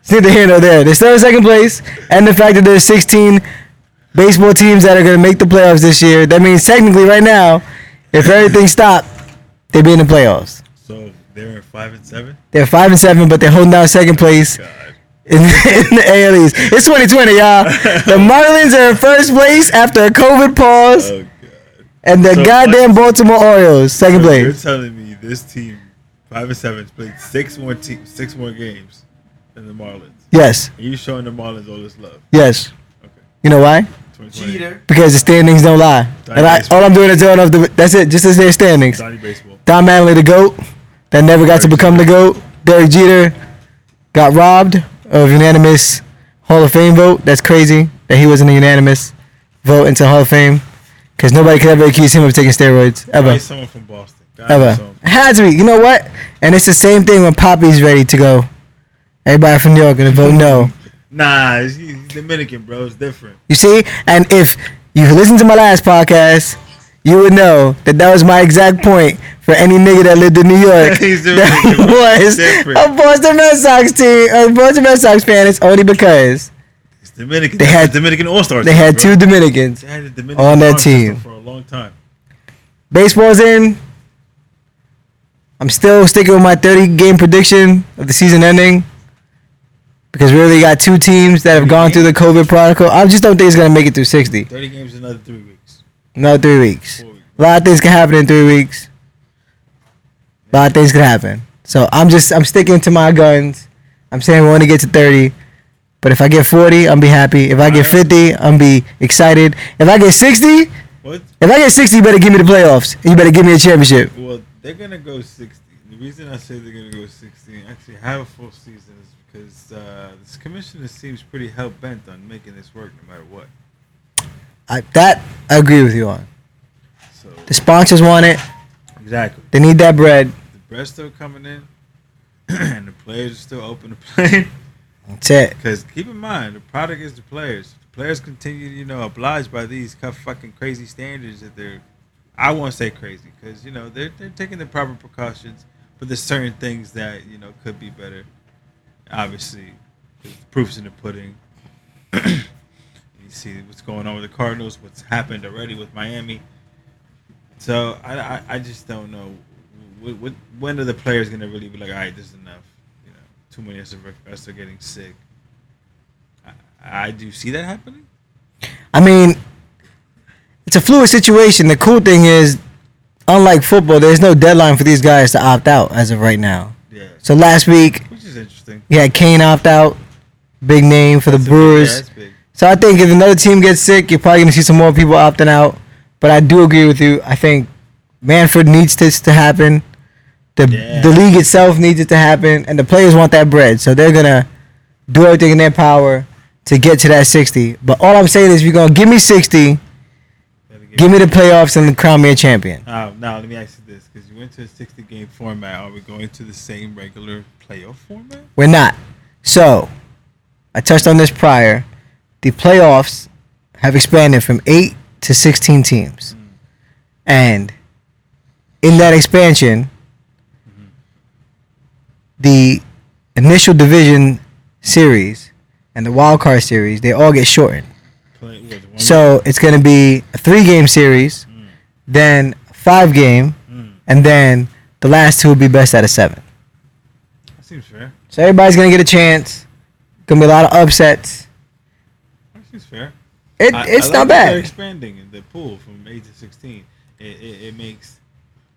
it's neither here nor there. They're still in second place, and the fact that there's 16 baseball teams that are gonna make the playoffs this year, that means technically right now, if everything stopped, they'd be in the playoffs. So they're in five and seven. They're five and seven, but they're holding down second oh place God. in, (laughs) in the AL East. It's 2020, y'all. The (laughs) Marlins are in first place after a COVID pause, Oh. And the So, goddamn Baltimore Orioles second So You're telling me this team, five and seven, played six more te- six more games than the Marlins. Yes, And you showing the Marlins all this love. yes. Okay. You know why? 2020. Cheater. Because the standings don't lie. And I, all I'm doing is telling off the. That's it. Just as their standings. Donnie baseball. Don Mattingly, the goat, that never got to Derek become the goat. Derek Jeter got robbed of unanimous Hall of Fame vote. That's crazy that he wasn't a unanimous vote into Hall of Fame, because nobody could ever accuse him of taking steroids ever, someone from Boston. God, ever. Had to be. You know what? And it's the same thing when Papi's ready to go. Everybody from New York gonna vote no. Nah, he's, Dominican, bro. It's different. You see? And if you listened to my last podcast, you would know that that was my exact point for any nigga that lived in New York. (laughs) He's (laughs) that was Different. a Boston Red Sox team, a Boston Red Sox fan. It's only because Dominican. They had- Dominican All Stars. they had two Dominicans. Had Dominican on that team. for a long time. Baseball's in. I'm still sticking with my 30 game prediction of the season ending. Because we really got two teams that have gone through the COVID protocol. I just don't think it's gonna make it through 60. Thirty games in another three weeks. Another three weeks. Weeks. A lot of things can happen in three weeks. A lot of things can happen. So I'm just I'm sticking to my guns. I'm saying we want to get to 30. But if I get 40, I'm be happy. If I get 50, I'm be excited. If I get 60, if I get 60, you better give me the playoffs. You better give me a championship. Well, they're gonna go sixty. The reason I say they're gonna go sixty, and actually have a full season, is because uh, this commissioner seems pretty hell bent on making this work no matter what. I, that I agree with you on. So The sponsors want it. exactly, They need that bread. the bread's still coming in, (clears throat) and the players are still open to play. (laughs) That's. Because keep in mind, the product is the players. The players continue, you know, obliged by these fucking crazy standards that they're. I won't say crazy because you know they're they're taking the proper precautions, but there's certain things that you know could be better. Obviously, the proof's in the pudding. (clears throat) you see what's going on with the Cardinals, what's happened already with Miami. So I, I, I just don't know. What, what, when are the players gonna really be like, all right, this is enough? Too many are, getting sick. I, I do see that happening. I mean, it's a fluid situation. The cool thing is, unlike football, there's no deadline for these guys to opt out as of right now. Yeah, So last week, which is interesting. had Cain opt out, big name for the That's big- yeah, Brewers. that's big. So I think if another team gets sick, you're probably gonna see some more people opting out. But I do agree with you. I think Manfred needs this to happen. The Yeah. the league itself needs it to happen, and the players want that bread, so they're gonna do everything in their power to get to that 60. But all I'm saying is, if you're gonna give me 60, Gotta give me the playoffs and crown me a champion. Uh, now let me ask you this: because you went to a 60 game format, are we going to the same regular playoff format? We're not. So, I touched on this prior. The playoffs have expanded from 8 to 16 teams. And in that expansion, the initial division series and the wild card series, they all get shortened. Play, what, one So, it's going to be a 3-game series, Mm. then 5-game, Mm. and then the last two will be best out of 7. That seems fair. So everybody's gonna get a chance. Gonna be a lot of upsets. That seems fair. It, I- it's I like not that They're bad. expanding the pool from eight to 16. It, it, it makes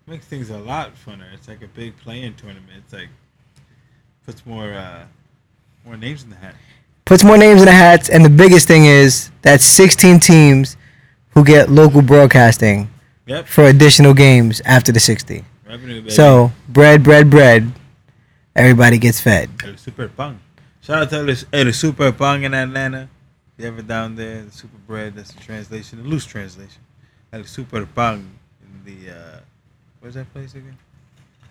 makes things a lot funner. It's like a big play-in tournament. It's like puts more uh, more names in the hat. Puts more names in the hats, and the biggest thing is that 16 teams who get local broadcasting Yep. for additional games after the 60. Revenue. So bread, bread, bread. Everybody gets fed. El Super Pan. Shout out to El, El Super Pan in Atlanta. If you ever down there, the Super Bread, that's the translation, the loose translation. El Super Pan in the, uh, where's that place again?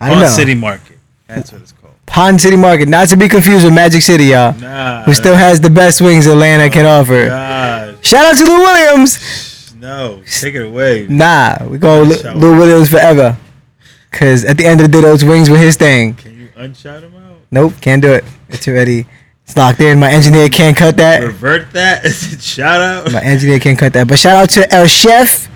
I don't Pond know. City Market. That's what it's called. Ponce City Market, not to be confused with Magic City, y'all. Nah. Who still has the best wings Atlanta can oh, offer. God. Shout out to Lou Williams. No. Take it away. Nah, we go Lou. Williams forever. Cause at the end of the day, those wings were his thing. Can you unshout him out? Nope, can't do it. It's already it's locked in. My engineer can't cut that. Revert that. (laughs) Shout out. My engineer can't cut that. But shout out to El Chef,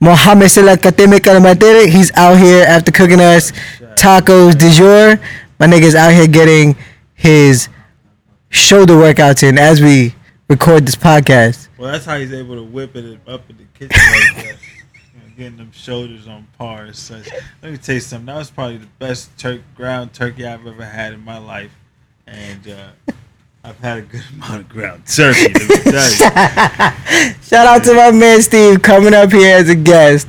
Mohamed Selakateme Kalamatere. He's out here after cooking us tacos du jour. My nigga's out here getting his shoulder workouts in as we record this podcast. Well, that's how he's able to whip it up in the kitchen like that. (laughs) You know, getting them shoulders on par and such. Let me tell you something. That was probably the best turk ground turkey I've ever had in my life, and uh, (laughs) I've had a good amount of ground turkey. Let me tell you. (laughs) Shout out to my man Steve coming up here as a guest,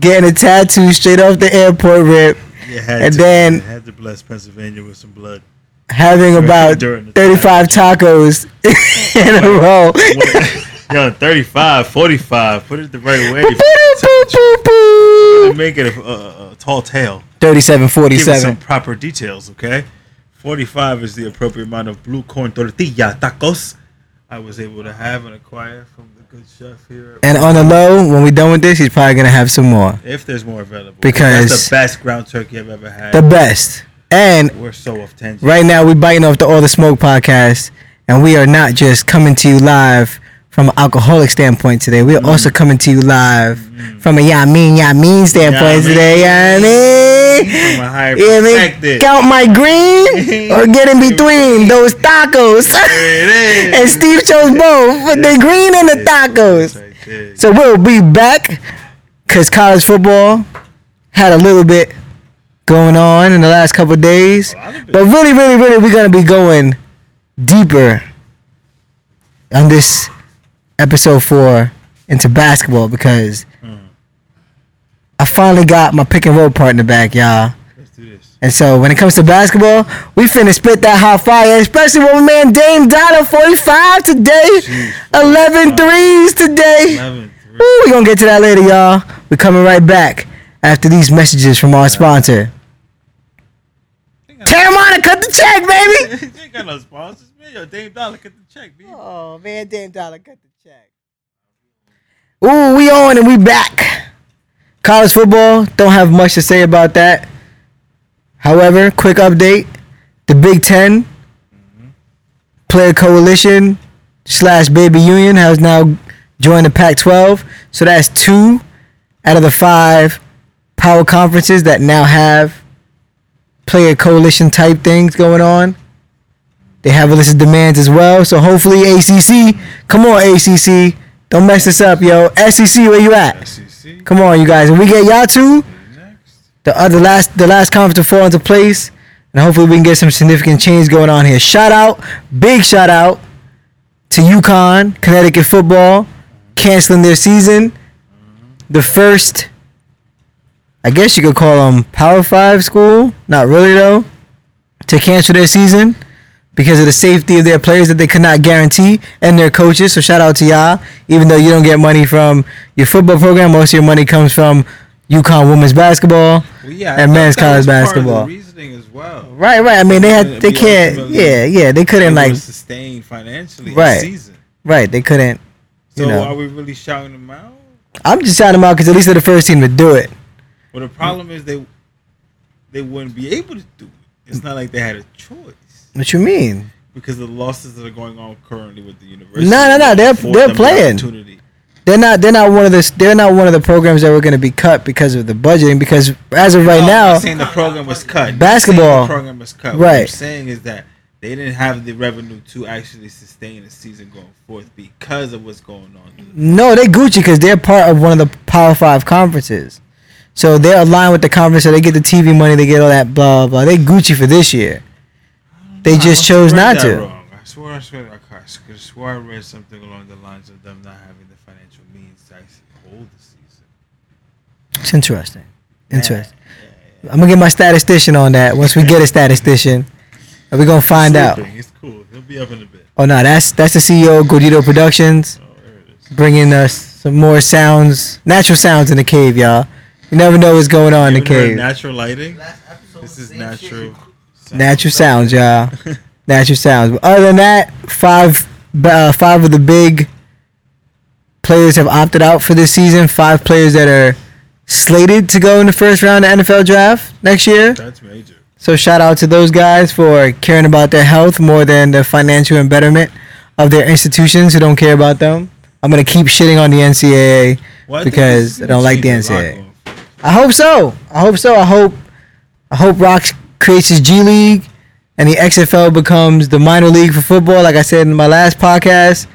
getting a tattoo straight off the airport rip, And to, then- had to bless Pennsylvania with some blood. having about the 35 tacos in a row. Yo, 35, 45. Put it the right way. (laughs) Make it a, a, a tall tale. 37 Give it some proper details, okay? 45 is the appropriate amount of blue corn tortilla tacos I was able to have and acquire from good chef here. And on the low, when we're done with this, he's probably going to have some more. if there's more available. Because- that's the best ground turkey I've ever had. The best. And We're so off tangent. right now, we're biting off the All the Smoke podcast. And we are not just coming to you live from an alcoholic standpoint today. We are mm. also coming to you live mm. from a ya mean, mean standpoint today. Ya mean. From a higher (laughs) Yeah, perspective. count my green or get in between (laughs) those tacos. There it is. (laughs) and Steve chose both, but the green and the tacos. So we'll be back because college football had a little bit going on in the last couple days. A lot of it. But really, really, really, we're going to be going deeper on this episode four into basketball because Mm. I finally got my pick and roll partner back, y'all. Let's do this. And so when it comes to basketball, we finna spit that hot fire, especially with my man Dame Dollar 45 today. Jeez, 11 threes today. 11 three. Woo, we gonna get to that later, y'all. we coming right back after these messages from our sponsor. Teremana, cut the check, baby! (laughs) you ain't got no sponsors, man. Yo, Dame Dollar, get the check, baby. Oh man, Dame Dollar cut the check. Ooh, we on and we back. College football, don't have much to say about that. However, quick update: the Big 10 player coalition slash baby union has now joined the Pac-12. So that's two out of the five power conferences that now have player coalition type things going on. They have a list of demands as well. So hopefully ACC, come on ACC, don't mess this up, yo. SEC, where you at? SEC. Come on, you guys. If we get y'all two, the other last the last conference to fall into place, and hopefully we can get some significant change going on here. Shout out, big shout out to UConn, Connecticut football, canceling their season. The first, I guess you could call them Power Five school, not really though, to cancel their season because of the safety of their players that they could not guarantee and their coaches. So shout out to y'all. Even though you don't get money from your football program, most of your money comes from UConn women's basketball. Well, yeah, And men's college was part of basketball. The reasoning as well. Right, right. I mean, they had, they can't. Yeah, yeah. They couldn't They like. were sustained financially Right. season. Right, they couldn't. So You know. are we really shouting them out? I'm just shouting them out because at least they're the first team to do it. Well, the problem is they they wouldn't be able to do it. It's not like they had a choice What you mean? because the losses that are going on currently with the university. No, no, no, they're- they're playing. They're not. They're not one of the. They're not one of the programs that were going to be cut because of the budgeting. Because as of right No, I'm now, not saying the program was cut. Basketball. the program was cut. Right. What I'm saying is that they didn't have the revenue to actually sustain a season going forth because of what's going on. no, they Gucci because they're part of one of the Power Five conferences. So they're aligned with the conference, so they get the TV money, they get all that blah blah. They Gucci for this year. They I just must chose not to. Wrong. I swear, I swear, I I swear I read something along the lines of them not having the financial means to actually hold the season. It's interesting. Interesting. Yeah, yeah, I'm gonna get my statistician on that once we get a statistician, and we're gonna find out. It's cool. He'll be up in a bit. Oh no, that's that's the CEO of Gordito Productions, Oh, there it is. bringing us some more sounds, natural sounds in the cave, y'all. You never know what's going on in the You ever heard cave. Natural lighting. Last This is natural. shit. Natural. sound. Natural sounds, y'all. (laughs) Natural sounds. But other than that, five uh, five of the big players have opted out for this season. Five players that are slated to go in the first round of the NFL draft next year. That's major. So shout out to those guys for caring about their health more than the financial embetterment of their institutions who don't care about them. I'm gonna keep shitting on the NCAA. Well, I Because this I don't like the NCAA. I hope so. I hope so. I hope I hope Rocks creates his G League and the XFL becomes the minor league for football, like I said in my last podcast.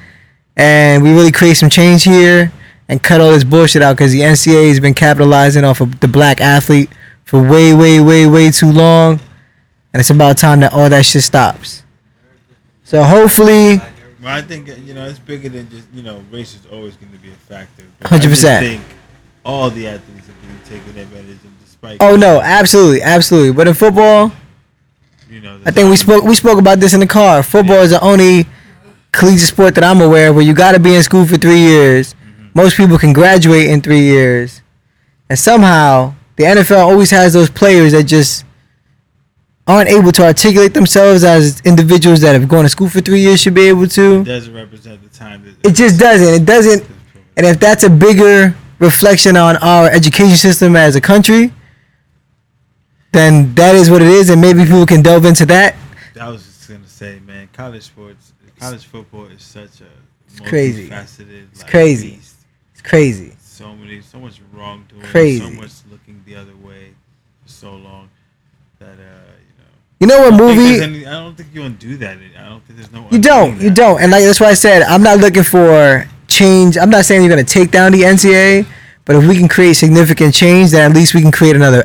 And we really create some change here and cut all this bullshit out because the NCAA has been capitalizing off of the black athlete for way, way, way, way too long. And it's about time that all that shit stops. So hopefully, Well, I think you know it's bigger than just you know race is always going to be a factor. 100%. just think all the athletes are being taken advantage of, despite. oh no, absolutely, absolutely. But in football, You know, I think we spoke we spoke about this in the car. Football is the only collegiate sport that I'm aware of where you got to be in school for three years. Mm-hmm. Most people can graduate in three years, and somehow the NFL always has those players that just aren't able to articulate themselves as individuals that have gone to school for three years should be able to. It doesn't represent the time that It just doesn't. It doesn't. And if that's a bigger reflection on our education system as a country, then that is what it is, and maybe people can delve into that. I was just gonna say, man, college sports, college football is such a it's crazy. multifaceted, It's like, crazy. beast. It's crazy. So many, so much wrongdoing, Crazy. so much looking the other way for so long that uh, you know. You know what movie? any- I don't think you to do that. I don't think there's no. You don't. You don't. And like that's why I said I'm not looking for change. I'm not saying you're gonna take down the NCAA, but if we can create significant change, then at least we can create another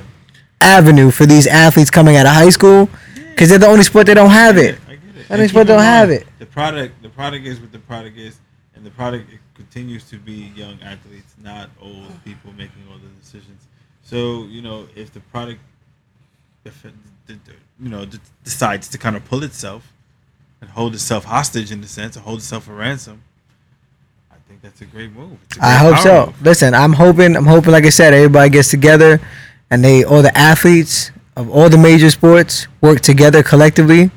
avenue for these athletes coming out of high school, because they're the only sport they don't have it. I get it. And means what don't have it. The product, the product is what the product is, and the product continues to be young athletes, not old people making all the decisions. So you know, if the product, if it- you know, decides to kind of pull itself and hold itself hostage in the sense, or hold itself a ransom. I think that's a great move. A I great hope so. move. Listen, I'm hoping. I'm hoping. Like I said, everybody gets together, and they all the athletes of all the major sports work together collectively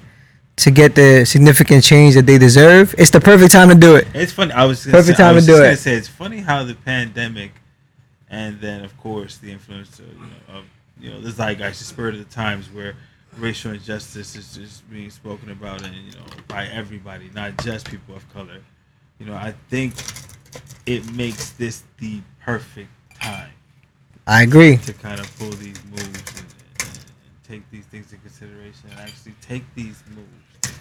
to get the significant change that they deserve. It's the perfect time to do it. It's funny. I was gonna Perfect say, time to do it. Say it's funny how the pandemic, and then of course the influence of you know of you know the zeitgeist, the spirit of the times, where racial injustice is just being spoken about and you know by everybody, not just people of color. You know, I think it makes this the perfect time I agree. to kind of pull these moves and, and, and take these things into consideration and actually take these moves.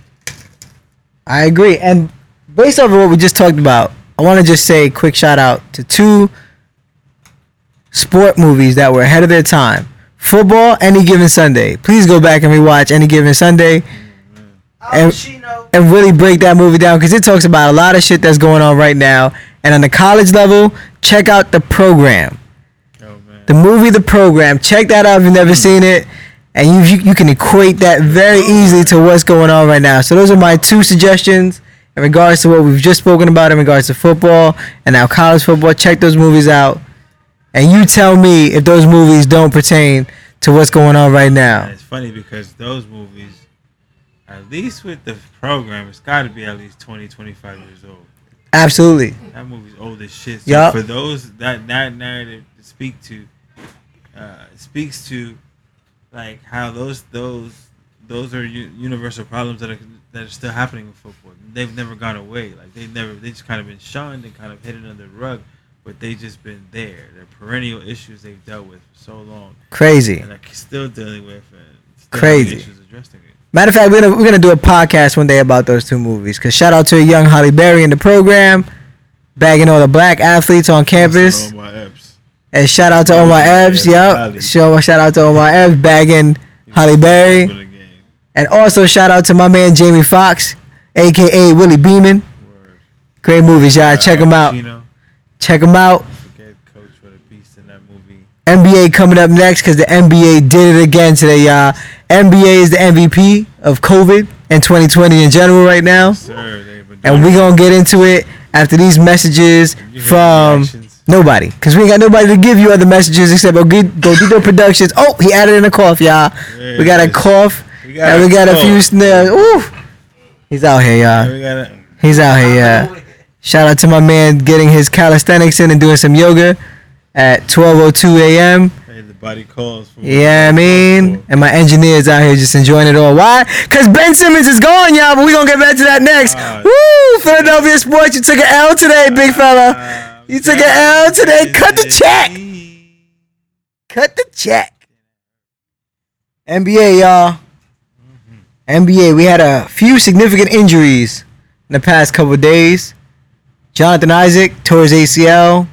I agree. And based off of what we just talked about, I want to just say a quick shout out to two sport movies that were ahead of their time. Football, Any Given Sunday. Please go back and rewatch Any Given Sunday mm, And- and really break that movie down because it talks about a lot of shit that's going on right now. And on the college level, check out the program. The movie, the program. Check that out if you've never seen it. And you, you you can equate that very easily to what's going on right now. So those are my two suggestions in regards to what we've just spoken about in regards to football and now college football. Check those movies out. And you tell me if those movies don't pertain to what's going on right And now. it's funny because those movies, at least with the program, it's got to be at least 20, 25 years old. Absolutely. That movie's old as shit. So Yup. for those that that narrative to speak to, uh, speaks to like how those those those are u- universal problems that are that are still happening in football. They've never gone away. Like they never they just kind of been shunned and kind of hidden under the rug, but they just been there. They're perennial issues they've dealt with for so long Crazy. and like still dealing with and still Crazy. issues addressing it. Matter of fact, we're gonna we're gonna do a podcast one day about those two movies. Cause shout out to a young Halle Berry in the program, bagging all the black athletes on campus, All my apps. And shout out to Omar Epps. Yeah, Yep. Show shout out to Omar Epps bagging Halle Berry, For the game. and also shout out to my man Jamie Foxx, aka Willie Beamen. Great movies, y'all. Check them out. Check them out. forget Coach for the Beast in that movie. NBA coming up next because the NBA did it again today, y'all. NBA is the MVP of COVID and 2020 in general right now. Sir, And we it. gonna get into it after these messages from nobody, cause we ain't got nobody to give you other messages except go get go productions. Oh, he added in a cough, y'all. We got a cough, We and we got a few cough. snares. Ooh, he's out here, y'all. got a, He's out here, yeah. Shout out to my man getting his calisthenics in and doing some yoga at 12:02 a.m. hey, the body calls. For Yeah, I mean, and my engineers out here just enjoying it all. Why? Cause Ben Simmons is gone, y'all. But we gonna get back to that next. Ah, Woo! Philadelphia sports, you took an L today, big fella. Ah, You took an L today. Cut the check. Cut the check. NBA, y'all. NBA, we had a few significant injuries in the past couple days. Jonathan Isaac tore his ACL.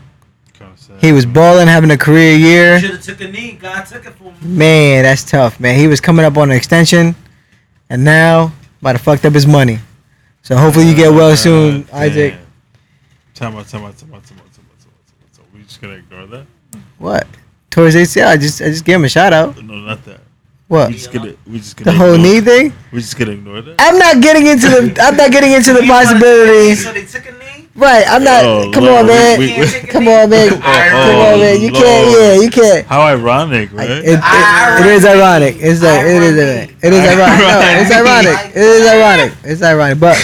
He was balling, having a career year. Should have took a knee. God took it for me. Man, that's tough, man. He was coming up on an extension, and now might have fucked up his money. So hopefully you get well uh, soon, Isaac. Time out, time out, time out, time out, time out, time out, time out. So we just gonna ignore that? What? Tore his ACL. I just I just gave him a shout out. No, not that. What? We just gonna, we just gonna The whole ignore- knee thing? We just gonna ignore that. I'm not getting into the I'm not getting into the You wanna take a knee, possibility. So they took a knee. Right, I'm not. Oh, come Lord, on, man. we- we- come on, man. (laughs) Oh, come on, man. You Lord. can't. Yeah, you can't. How ironic, right? It, it, it is ironic. It's like it is. Ironic. It is ironic. No, it's ironic. (laughs) It is ironic. It's ironic. But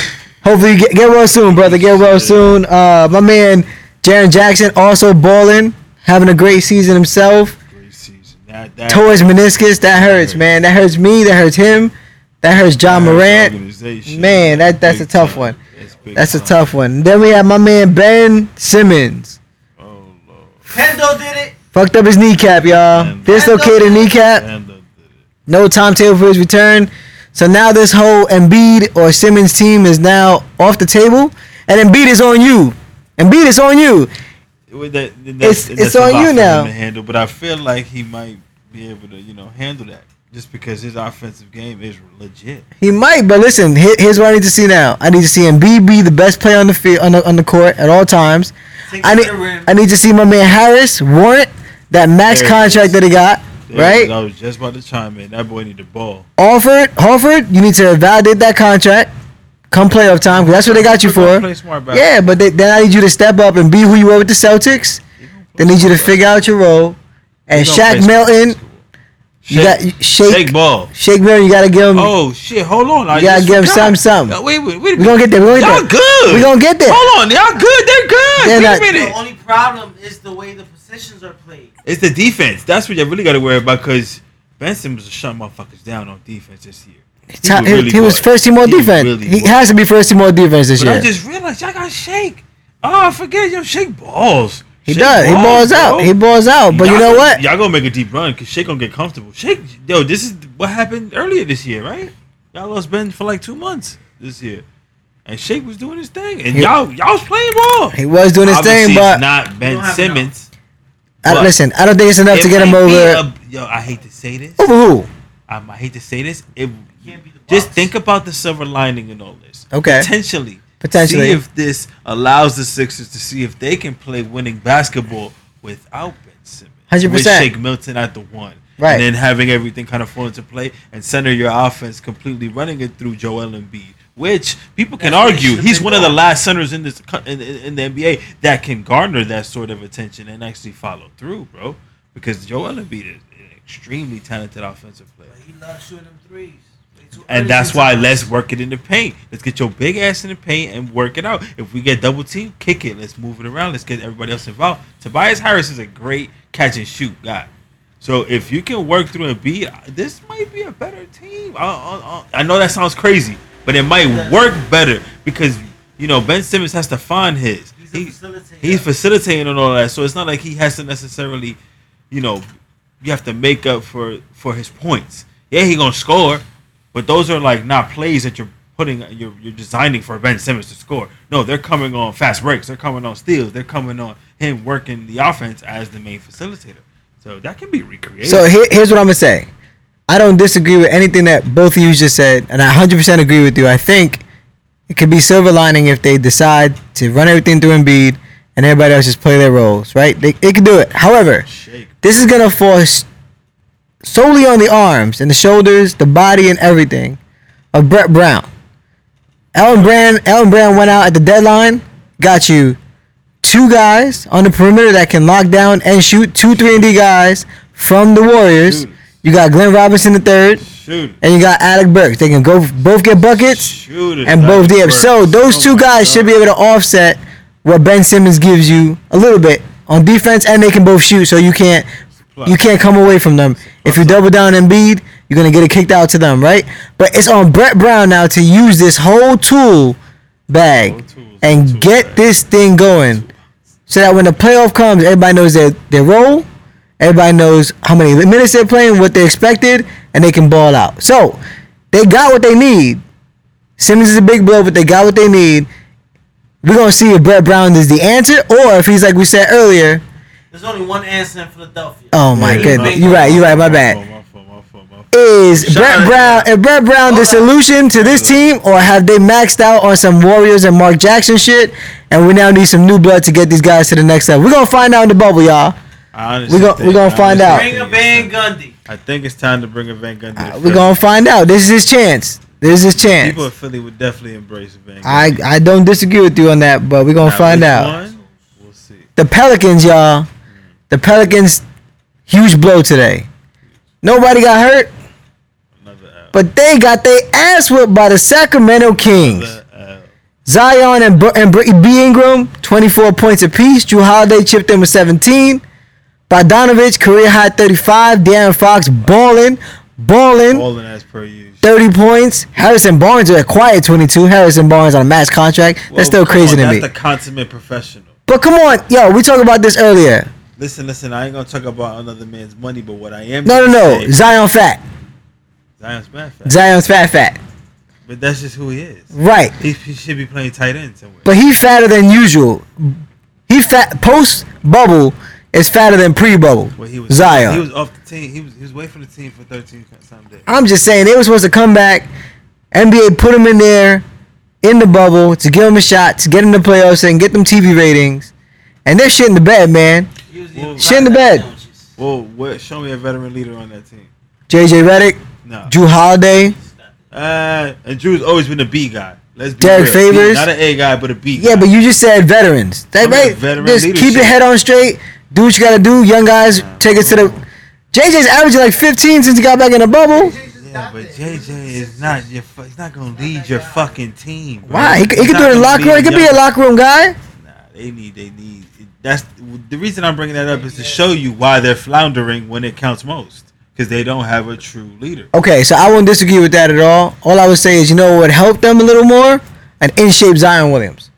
hopefully you get, get well soon, brother. Get well soon. Uh, my man Jaren Jackson also balling, having a great season himself. Great season. That, that, Tore his meniscus. That hurts, man. That hurts me. That hurts him. That hurts John that Morant. Man, that- that's big a tough time. one. It's big That's a time. tough one. Then we have my man Ben Simmons. Oh lord. Pendo did it. Fucked up his kneecap, y'all. Man. Dislocated kneecap. And the, the, No timetable for his return. So now this whole Embiid or Simmons team is now off the table, and Embiid is on you. Embiid is on you. With that, It's- that's, it's a on lot you for him now. To handle, but I feel like he might be able to, you know, handle that just because his offensive game is legit. He might, but listen. Here's what I need to see now. I need to see Embiid be the best player on the field on the, on the court at all times. Take I need to. I need to see my man Harris warrant that max There contract is. that he got. There right? I was just about to chime in. That boy need the ball. Alford, Horford, you need to validate that contract. Come playoff time, 'cause that's what they got you for. Play smart basketball. Yeah, but they, then I need you to step up and be who you were with the Celtics. They need you to figure out your role. And He gonna Shake Milton, basketball. you got Shake, shake, shake ball. Shake Milton, you gotta give him. Oh shit! Hold on. I You gotta just give him forgot. something, something. Uh, Wait, wait, wait. a We gonna get there. We gonna Y'all get there. good. We gonna get there. Hold on. Y'all good. They're good. They're Wait not- a minute. The only problem is the way the positions are played. It's the defense. That's what you really got to worry about because Benson Simmons was shutting motherfuckers down on defense this year. He, was really he was first team all He defense. really he was. has to be first team all defense this But I just realized y'all got Shake. Oh, I forget yo Shake balls. He Shake does. He balls out. bro. He balls out. But you Y'all know gonna- what? Y'all gonna make a deep run because Shake gonna get comfortable. Shake, yo, this is what happened earlier this year, right? Y'all lost Ben for like two months this year, and Shake was doing his thing, and He- y'all y'all was playing ball. He was doing his Obviously, thing, but not Ben Simmons. I, listen, I don't think it's enough It to get him over. a- yo, I hate to say this. over who? Um, I hate to say this. It Can't be the just think about the silver lining in all this. Okay. Potentially. Potentially. See if this allows the Sixers to see if they can play winning basketball without Ben Simmons. 100%. With Shake Milton at the one. Right. And then having everything kind of fall into play and center your offense completely running it through Joel Embiid. Which people can That's argue should've he's one of the last centers in this in, in, in the NBA that can garner that sort of attention and actually follow through, bro. Because Joel Embiid is an extremely talented offensive player. But he loves shooting them threes. Way too early And that's why let's work it in the paint. Let's get your big ass in the paint and work it out. If we get double team, kick it. Let's move it around. Let's get everybody else involved. Tobias Harris is a great catch and shoot guy. So if you can work through and be, this might be a better team. I, I, I know that sounds crazy, but it might work better because you know Ben Simmons has to find his. He's He- he's facilitating and all that. So it's not like he has to necessarily, you know, you have to make up for for his points. Yeah, he gonna score, but those are like not plays that you're putting you're you're designing for Ben Simmons to score. No, they're coming on fast breaks. They're coming on steals. They're coming on him working the offense as the main facilitator. So that can be recreated. So here, here's what I'm gonna say. I don't disagree with anything that both of you just said, and I 100% agree with you. I think it could be silver lining if they decide to run everything through Embiid and everybody else just play their roles, right? They, they can do it. However, Shake. this is gonna force solely on the arms and the shoulders, the body, and everything of Brett Brown. Elton Brand, Elton Brand went out at the deadline, got you two guys on the perimeter that can lock down and shoot two three and D guys from the Warriors. Shooters. You got Glenn Robinson the third, Shoot. and you got Alec Burks. They can go both get buckets Shoot and both dip. So those Oh two guys should be able to offset what Ben Simmons gives you a little bit on defense, and they can both shoot. So you can't you can't come away from them. If you double down Embiid, you're gonna get it kicked out to them, right? But it's on Brett Brown now to use this whole tool bag Whole tools, tool and get this thing going, so that when the playoff comes, everybody knows their their role. Everybody knows how many minutes they're playing, what they expected, and they can ball out. So they got what they need. Simmons is a big blow, but they got what they need. We're gonna see if Brett Brown is the answer, or if he's like we said earlier. There's only one answer in Philadelphia. Oh my Yeah, goodness, my you're right, you're right. My bad. My fault, my fault, my fault. Is Shout Brett Brown is Brett Brown the solution to this team, or have they maxed out on some Warriors and Mark Jackson shit, and we now need some new blood to get these guys to the next level? We're gonna find out in the bubble, y'all. I honestly We gon- think- we gonna find out. Bring a think Van Gundy. I think it's time to bring a Van Gundy. to Uh, we're gonna find out. This is his chance. This is his chance. People in Philly would definitely embrace Van I Gundy. I don't disagree with you on that, but we're gonna Now, find out. one? We'll see. The Pelicans, y'all. The Pelicans, huge blow today. Nobody got hurt, but they got their ass whipped by the Sacramento Kings. Zion and, Br- and Br- B. Ingram, 24 points apiece. Jrue Holiday chipped in with 17. Bogdanovich, career high 35. De'Aaron Fox balling, balling, Balling as per usual. 30 points. Harrison Barnes at a quiet 22. Harrison Barnes on a max contract. That's still crazy on, to that's me. the consummate professional. but come on, yo, we talked about this earlier. Listen, listen. I ain't gonna talk about another man's money, but what I am. No, no, no. say- Zion fat. Zion's mad fat. Zion's fat, fat. But that's just who he is. Right. He, he should be playing tight end somewhere. But he fatter than usual. He fat post bubble is fatter than pre bubble. Well, he was Zion. He was off the team. He was he was away from the team for 13 some days. I'm just saying they were supposed to come back. NBA put him in there in the bubble to give him a shot to get in the playoffs and get them TV ratings. And they're shit in the bed, man. He Well, the- shit in the bed. Well, what? Show me a veteran leader on that team. JJ Redick, No. Jrue Holiday. Uh, and Jrue's always been a B guy. Let's be Derek real. Favors? not an A guy, but a B. Yeah, but you just said veterans. That I mean, right? veteran Just keep your head on straight. Do what you gotta do. Young guys, take it to the. JJ's averaging like 15 since he got back in the bubble. Yeah, but JJ is not your. fu- He's not gonna lead your fucking team. bro. Why? He, could- he could do it in the locker room. He could be a young- locker room guy. Nah, they need. They need. That's the reason I'm bringing that up is to show you why they're floundering when it counts most. Because they don't have a true leader. Okay, so I won't disagree with that at all. All I would say is, you know what would help them a little more? An in shape Zion Williams.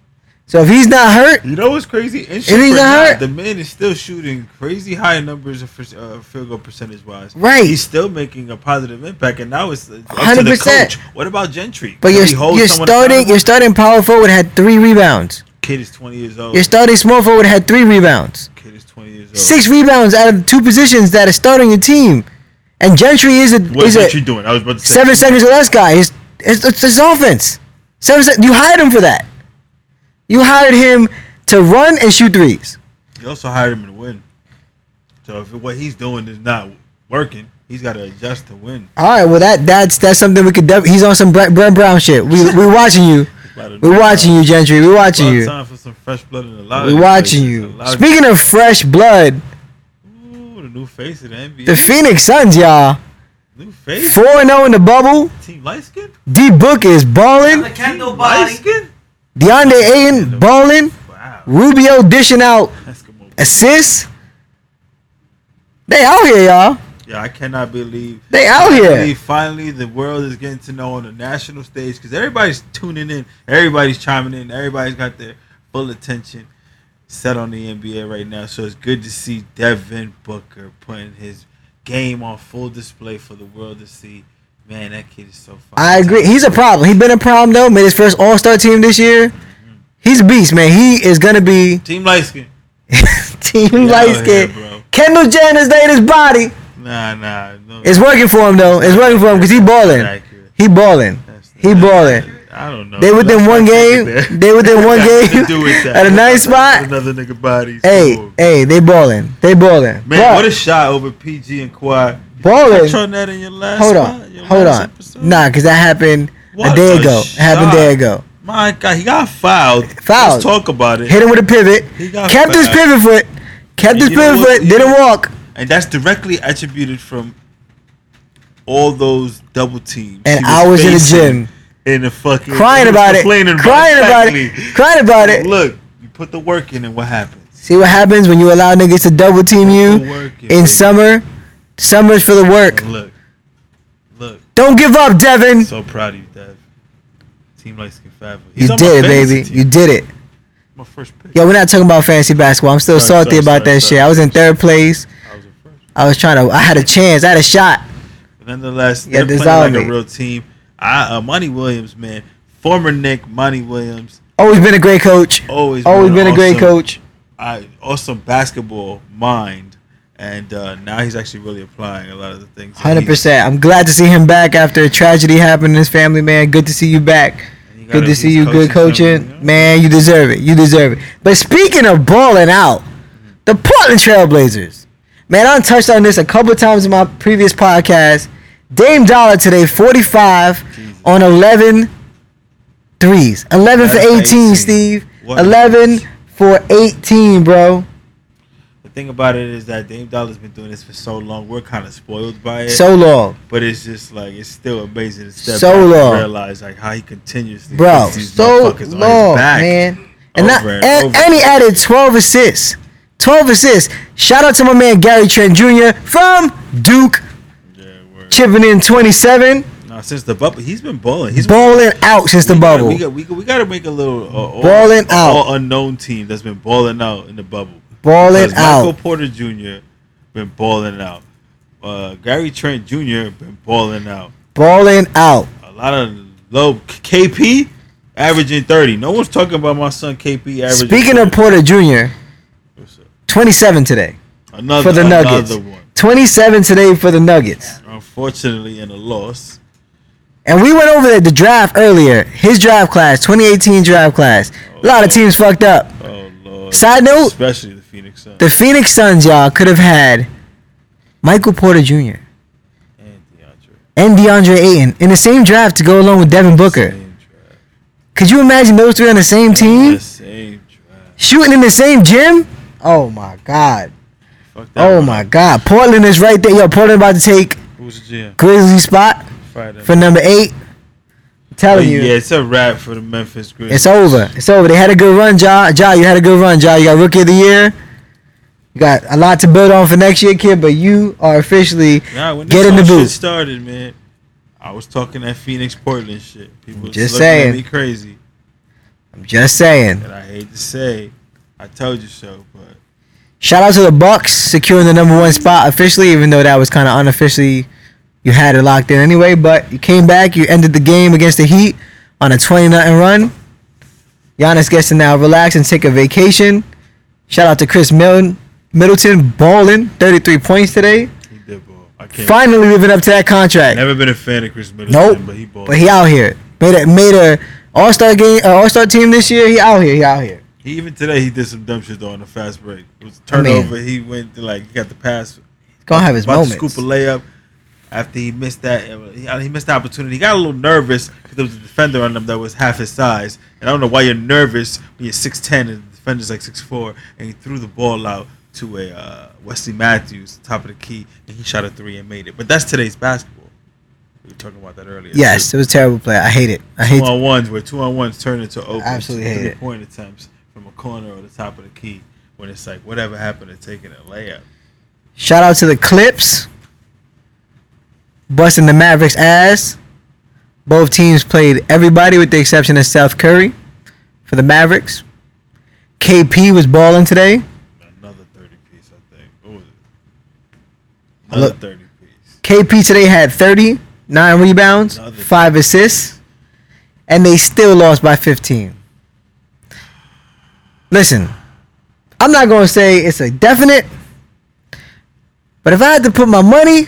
So if he's not hurt, You know what's crazy? In he's shape or not not, hurt- the man is still shooting crazy high numbers of uh, field goal percentage wise. Right. He's still making a positive impact, and now it's uh, up to the 100%. coach. What about Gentry? but Can you're, you're starting you're starting power forward had three rebounds. Kid is 20 years old. Your starting small forward had three rebounds. Kid is 20 years old. Six rebounds out of the two positions that are starting your team. And Gentry is a What is is a Gentry doing? I was about to say. seven seconds or less guy. It's, it's, it's his offense. Seven sec- you hired him for that. You hired him to run and shoot threes. You also hired him to win. So if what he's doing is not working, he's got to adjust to win. All right, well that that's that's something we could. Def- he's on some Brett, Brett Brown shit. We we watching you. We watching you, Gentry. We're watching About you. Time for some fresh blood in a lot of We're watching you. A lot of- Speaking of fresh blood, Ooh, the new face of the NBA. the Phoenix Suns, y'all, new face. four and zero in the bubble. Team light skin. D Book is balling. The Kendall Team light body. skin. DeAndre Ayton balling. Wow. Rubio dishing out Eskimo. assists. They out here, y'all. Yeah, I cannot believe. They out here. finally the world is getting to know on the national stage because everybody's tuning in, everybody's chiming in, everybody's got their full attention set on the NBA right now. So it's good to see Devin Booker putting his game on full display for the world to see. Man, that kid is so fun. I agree. He's a problem. He's been a problem though. Made his first All Star team this year. Mm-hmm. He's a beast, man. He is gonna be Team light skin. (laughs) team light skin. bro. Kendall Jenner's laid his body. Nah, nah. No, It's working for him though. It's working for him because he balling. He balling. He balling. I don't know. They within Let's one not take it game. They within one (laughs) game to do with that. at a nice spot. Another nigga body. Hey, hey, they balling. They balling. Man, what a shot over PG and Kawhi. balling. Touch on that in your last Hold on, hold on. episode? Nah, because that happened a What day a ago. It happened a day shot. ago. My God, he got fouled. Fouled. Let's talk about it. Hit him with a pivot. He got Kept his pivot foot. Kept And his pivot foot. Didn't walk. And that's directly attributed from all those double teams. And I was in the gym. In the fucking Crying about it. Crying about it. exactly. Crying about it. Look, you put the work in, and what happens? See what happens when you allow niggas to double team you in, in summer. Summer's for the work. Look, look. Don't give up, Devin. So proud of you, Dev. Team like Skin Fab. You did it, baby. You did it. My first pick. Yo, we're not talking about fantasy basketball. I'm still Sorry, salty sorry, about sorry, that shit. I was in third place. I was in first. I was trying to. I had a chance. I had a shot. But nonetheless, Yeah, they're playing like a real team. I, uh, Monty Williams, man, former Knick Monty Williams, Always been a great coach. always Always an been a great coach. I awesome basketball mind, and uh, now he's actually really applying a lot of the things. Hundred percent. I'm glad to see him back after a tragedy happened in his family, man. Good to see you back. got Good to see you. Good coaching man. You deserve it. You deserve it. But speaking of balling out, the Portland Trailblazers, man. I touched on this a couple times in my previous podcast. Dame Dollar today, 45 Jesus. on 11 threes. 11 for 11 for 18, 18. Steve. What 11 numbers? for 18, bro. The thing about it is that Dame Dollar's been doing this for so long. We're kind of spoiled by it. So long. but it's just like it's still amazing to step So back and long. realize like how he continuously Bro, so motherfuckers on his long, back. man. And, not, and, and over. and he added 12 assists. 12 assists. Shout out to my man Gary Trent Jr. from Duke, Yeah, chipping in 27, Nah, since the bubble, he's been balling. He's balling out since the we gotta- bubble. we got we, we got to make a little uh, all, Balling out. all unknown team that's been balling out in the bubble. Balling Because Michael. Porter Jr. been balling out. Uh, Gary Trent Jr. been balling out. Balling out. A lot of low KP averaging thirty. No one's talking about my son KP averaging. Speaking of Porter Jr.? 27 today another for the Nuggets. another one. 27 today for the Nuggets. Unfortunately, in a loss. And we went over the, draft earlier. His draft class, 2018 draft class. A lot of oh, teams fucked up. Oh lord. Side note, especially the Phoenix Suns. the Phoenix Suns, y'all, could have had Michael Porter Jr. And DeAndre. and DeAndre Ayton in the same draft to go along with Devin Booker. Same draft. Could you imagine those three on the same team The same draft. shooting in the same gym? Oh my god. Fuck that. Oh one. my god. Portland is right there. Yo, Portland about to take Who's the Grizzly spot them. for number eight. I'm telling you. Yeah, it's a wrap for the Memphis Grizzlies. It's over. It's over. They had a good run, Ja. Ja, you had a good run, Ja. You got rookie of the year. You got a lot to build on for next year, kid. But you are officially Nah, when Get in the boot. started, man, I was talking that Phoenix Portland shit. People Just saying. crazy, I'm just saying. and I hate to say, I told you so, but Shout out to the Bucks securing the number one spot officially, even though that was kind of unofficially. You had it locked in anyway, but you came back. You ended the game against the Heat on a 20 nothing run. Giannis gets to now relax and take a vacation. Shout out to Khris Mil- Middleton balling 33 points today. he did ball. I can't. Finally living up to that contract. Never been a fan of Khris Middleton, Nope. but he balled. But he out here. Made a made a All Star game, uh, All Star team this year. He out here. He out here. Even today he did some dumb shit though on the fast break. It was a I mean- turnover. he went to like he got the pass. He's gonna have his about moments. to scoop a layup after he missed that. He, missed the opportunity. He got a little nervous because there was a defender on him that was half his size. And I don't know why you're nervous when you're six ten and the defender's like six four, and he threw the ball out to a uh, Wesley Matthews, top of the key, and he shot a three and made it. But that's today's basketball. We were talking about that earlier. Yes, it was a terrible play. I hate it. I hate. two on ones where two on ones turn into open absolutely hate three it. point attempts from a corner or the top of the key when it's like whatever happened to taking a layup. Shout out to the Clips. Busting the Mavericks ass. Both teams played everybody with the exception of Seth Curry for the Mavericks. KP was balling today. Another thirty piece, I think. What was it? Another Look. thirty piece. KP today had 30, 9 rebounds, Another. 5 assists, and they still lost by 15. Listen, I'm not going to say it's a definite, but if I had to put my money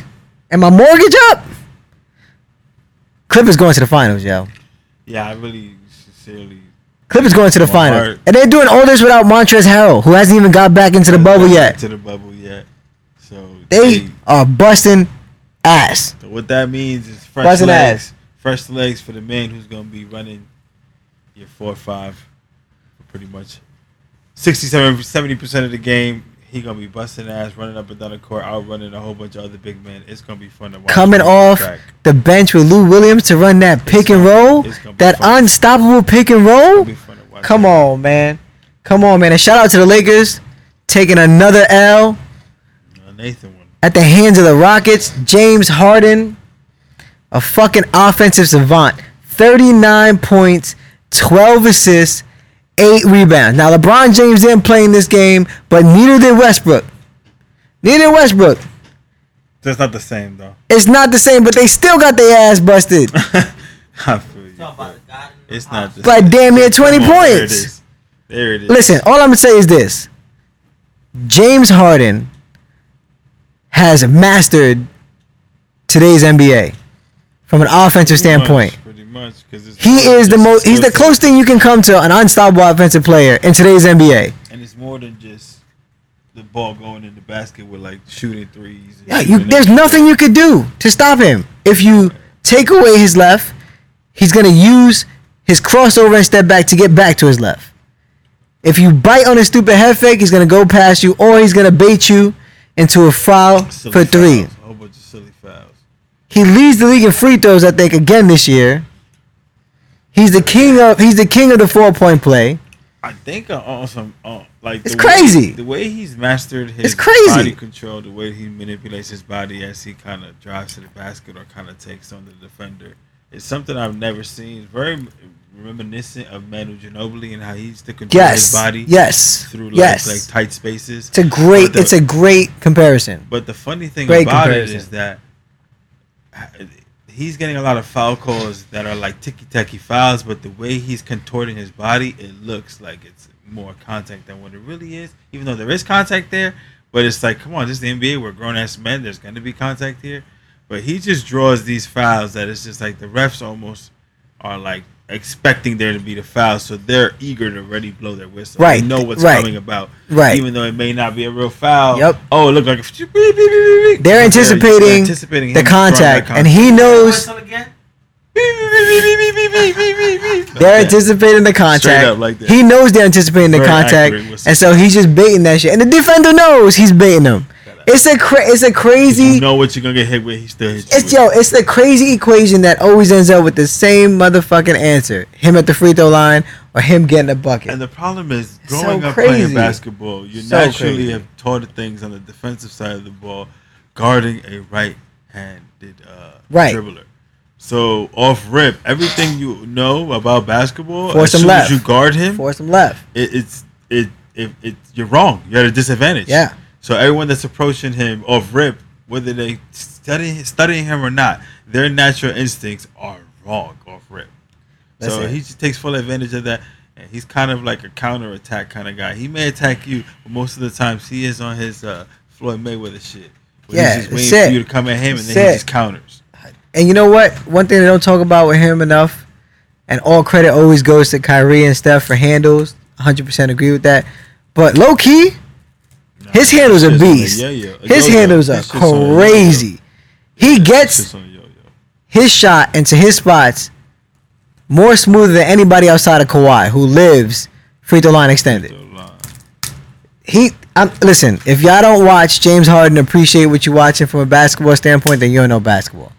and my mortgage up, Clippers going to the finals, yo. Yeah, I really sincerely. Clippers going to the finals. heart. And they're doing all this without Montrezl Harrell, who hasn't even got back into the bubble yet. To the bubble yet. So They are busting ass. So what that means is fresh Busting legs. ass. Fresh legs for the man who's gonna be running your four or five pretty much 67 70 percent of the game. He gonna be busting ass, running up and down the court, outrunning a whole bunch of other big men. It's gonna be fun to watch. coming off track. the bench with Lou Williams to run that pick and roll, it's gonna be that fun. unstoppable pick and roll. be fun to watch. Come on, man. Come on, man. And shout out to the Lakers taking another L Uh, Nathan at the hands of the Rockets. James Harden, a fucking offensive savant. 39 points, 12 assists, 8 rebounds. Now, LeBron James didn't play in this game, but neither did Westbrook. Neither did Westbrook. That's not the same though. It's not the same, but they still got their ass busted. (laughs) I feel you. Talk about but it, God in the It's not the By same. damn near 20 Come on, There it points. There it is. Listen, all I'm gonna say is this: James Harden has mastered today's NBA from an offensive standpoint. Much, because He is the most. He's the closest thing you can come to an unstoppable offensive player in today's NBA. And it's more than just the ball going in the basket with like shooting threes. Yeah, you, there's nothing you could do to stop him. If you take away his left, he's gonna use his crossover and step back to get back to his left. If you bite on his stupid head fake, he's gonna go past you, or he's gonna bait you into a foul Silly for three. fouls, A whole bunch of silly fouls. He leads the league in free throws, I think, again this year. He's the king of he's the king of the four point play. I think uh, on some uh, like It's the crazy. Way, the way he's mastered his It's crazy. body control, the way he manipulates his body as he kind of drives to the basket or kind of takes on the defender, is something I've never seen. It's very reminiscent of Manu Ginobili and how he used to control Yes. his body Yes. through like, yes. like tight spaces. it's a great the- it's a great comparison. But the funny thing Great about comparison. it is that uh, he's getting a lot of foul calls that are like ticky tacky fouls, but the way he's contorting his body, it looks like it's more contact than what it really is. Even though there is contact there, but it's like, come on, this is the NBA. We're grown ass men. There's going to be contact here. But he just draws these fouls that it's just like the refs almost are like expecting there to be the foul, so they're eager to already blow their whistle. Right, They know what's right. coming about. Right. Even though it may not be a real foul. Yep. Oh, it looked like a They're anticipating anticipating the him that contact, and he knows they're anticipating the contact. up like that. He knows they're anticipating the Very contact, and so he's just baiting that shit. And the defender knows he's baiting them. It's a cra- it's a crazy. You know what you're gonna get hit with. He still hits you. It's yo, it's the crazy equation that always ends up with the same motherfucking answer. Him at the free throw line or him getting a bucket. And the problem is, It's so growing up crazy. playing basketball, you So naturally crazy. have taught things on the defensive side of the ball, guarding a right-handed uh, Right. dribbler. So off rip, everything you know about basketball, Force as him soon left. as you guard him, Force him left. it, it's it, it it you're wrong. You're at a disadvantage. Yeah. So everyone that's approaching him off rip, whether they study studying him or not, their natural instincts are wrong off rip. That's so it. he just takes full advantage of that. And he's kind of like a counter attack kind of guy. He may attack you, but most of the times he is on his uh, Floyd Mayweather shit. where Yeah, he's just waiting it. for you to come at him, and then he just counters. And you know what? One thing they don't talk about with him enough, and all credit always goes to Kyrie and Steph for handles. 100% agree with that. But low key, his handles are it's just on a beast. yo-yo. A His yo-yo. handles are just yo-yo. crazy. He It's gets just on a yo-yo. his shot into his spots more smoother than anybody outside of Kawhi who lives free throw line extended. Line. He, I'm, listen, if y'all don't watch James Harden appreciate what you're watching from a basketball standpoint, then you don't know basketball.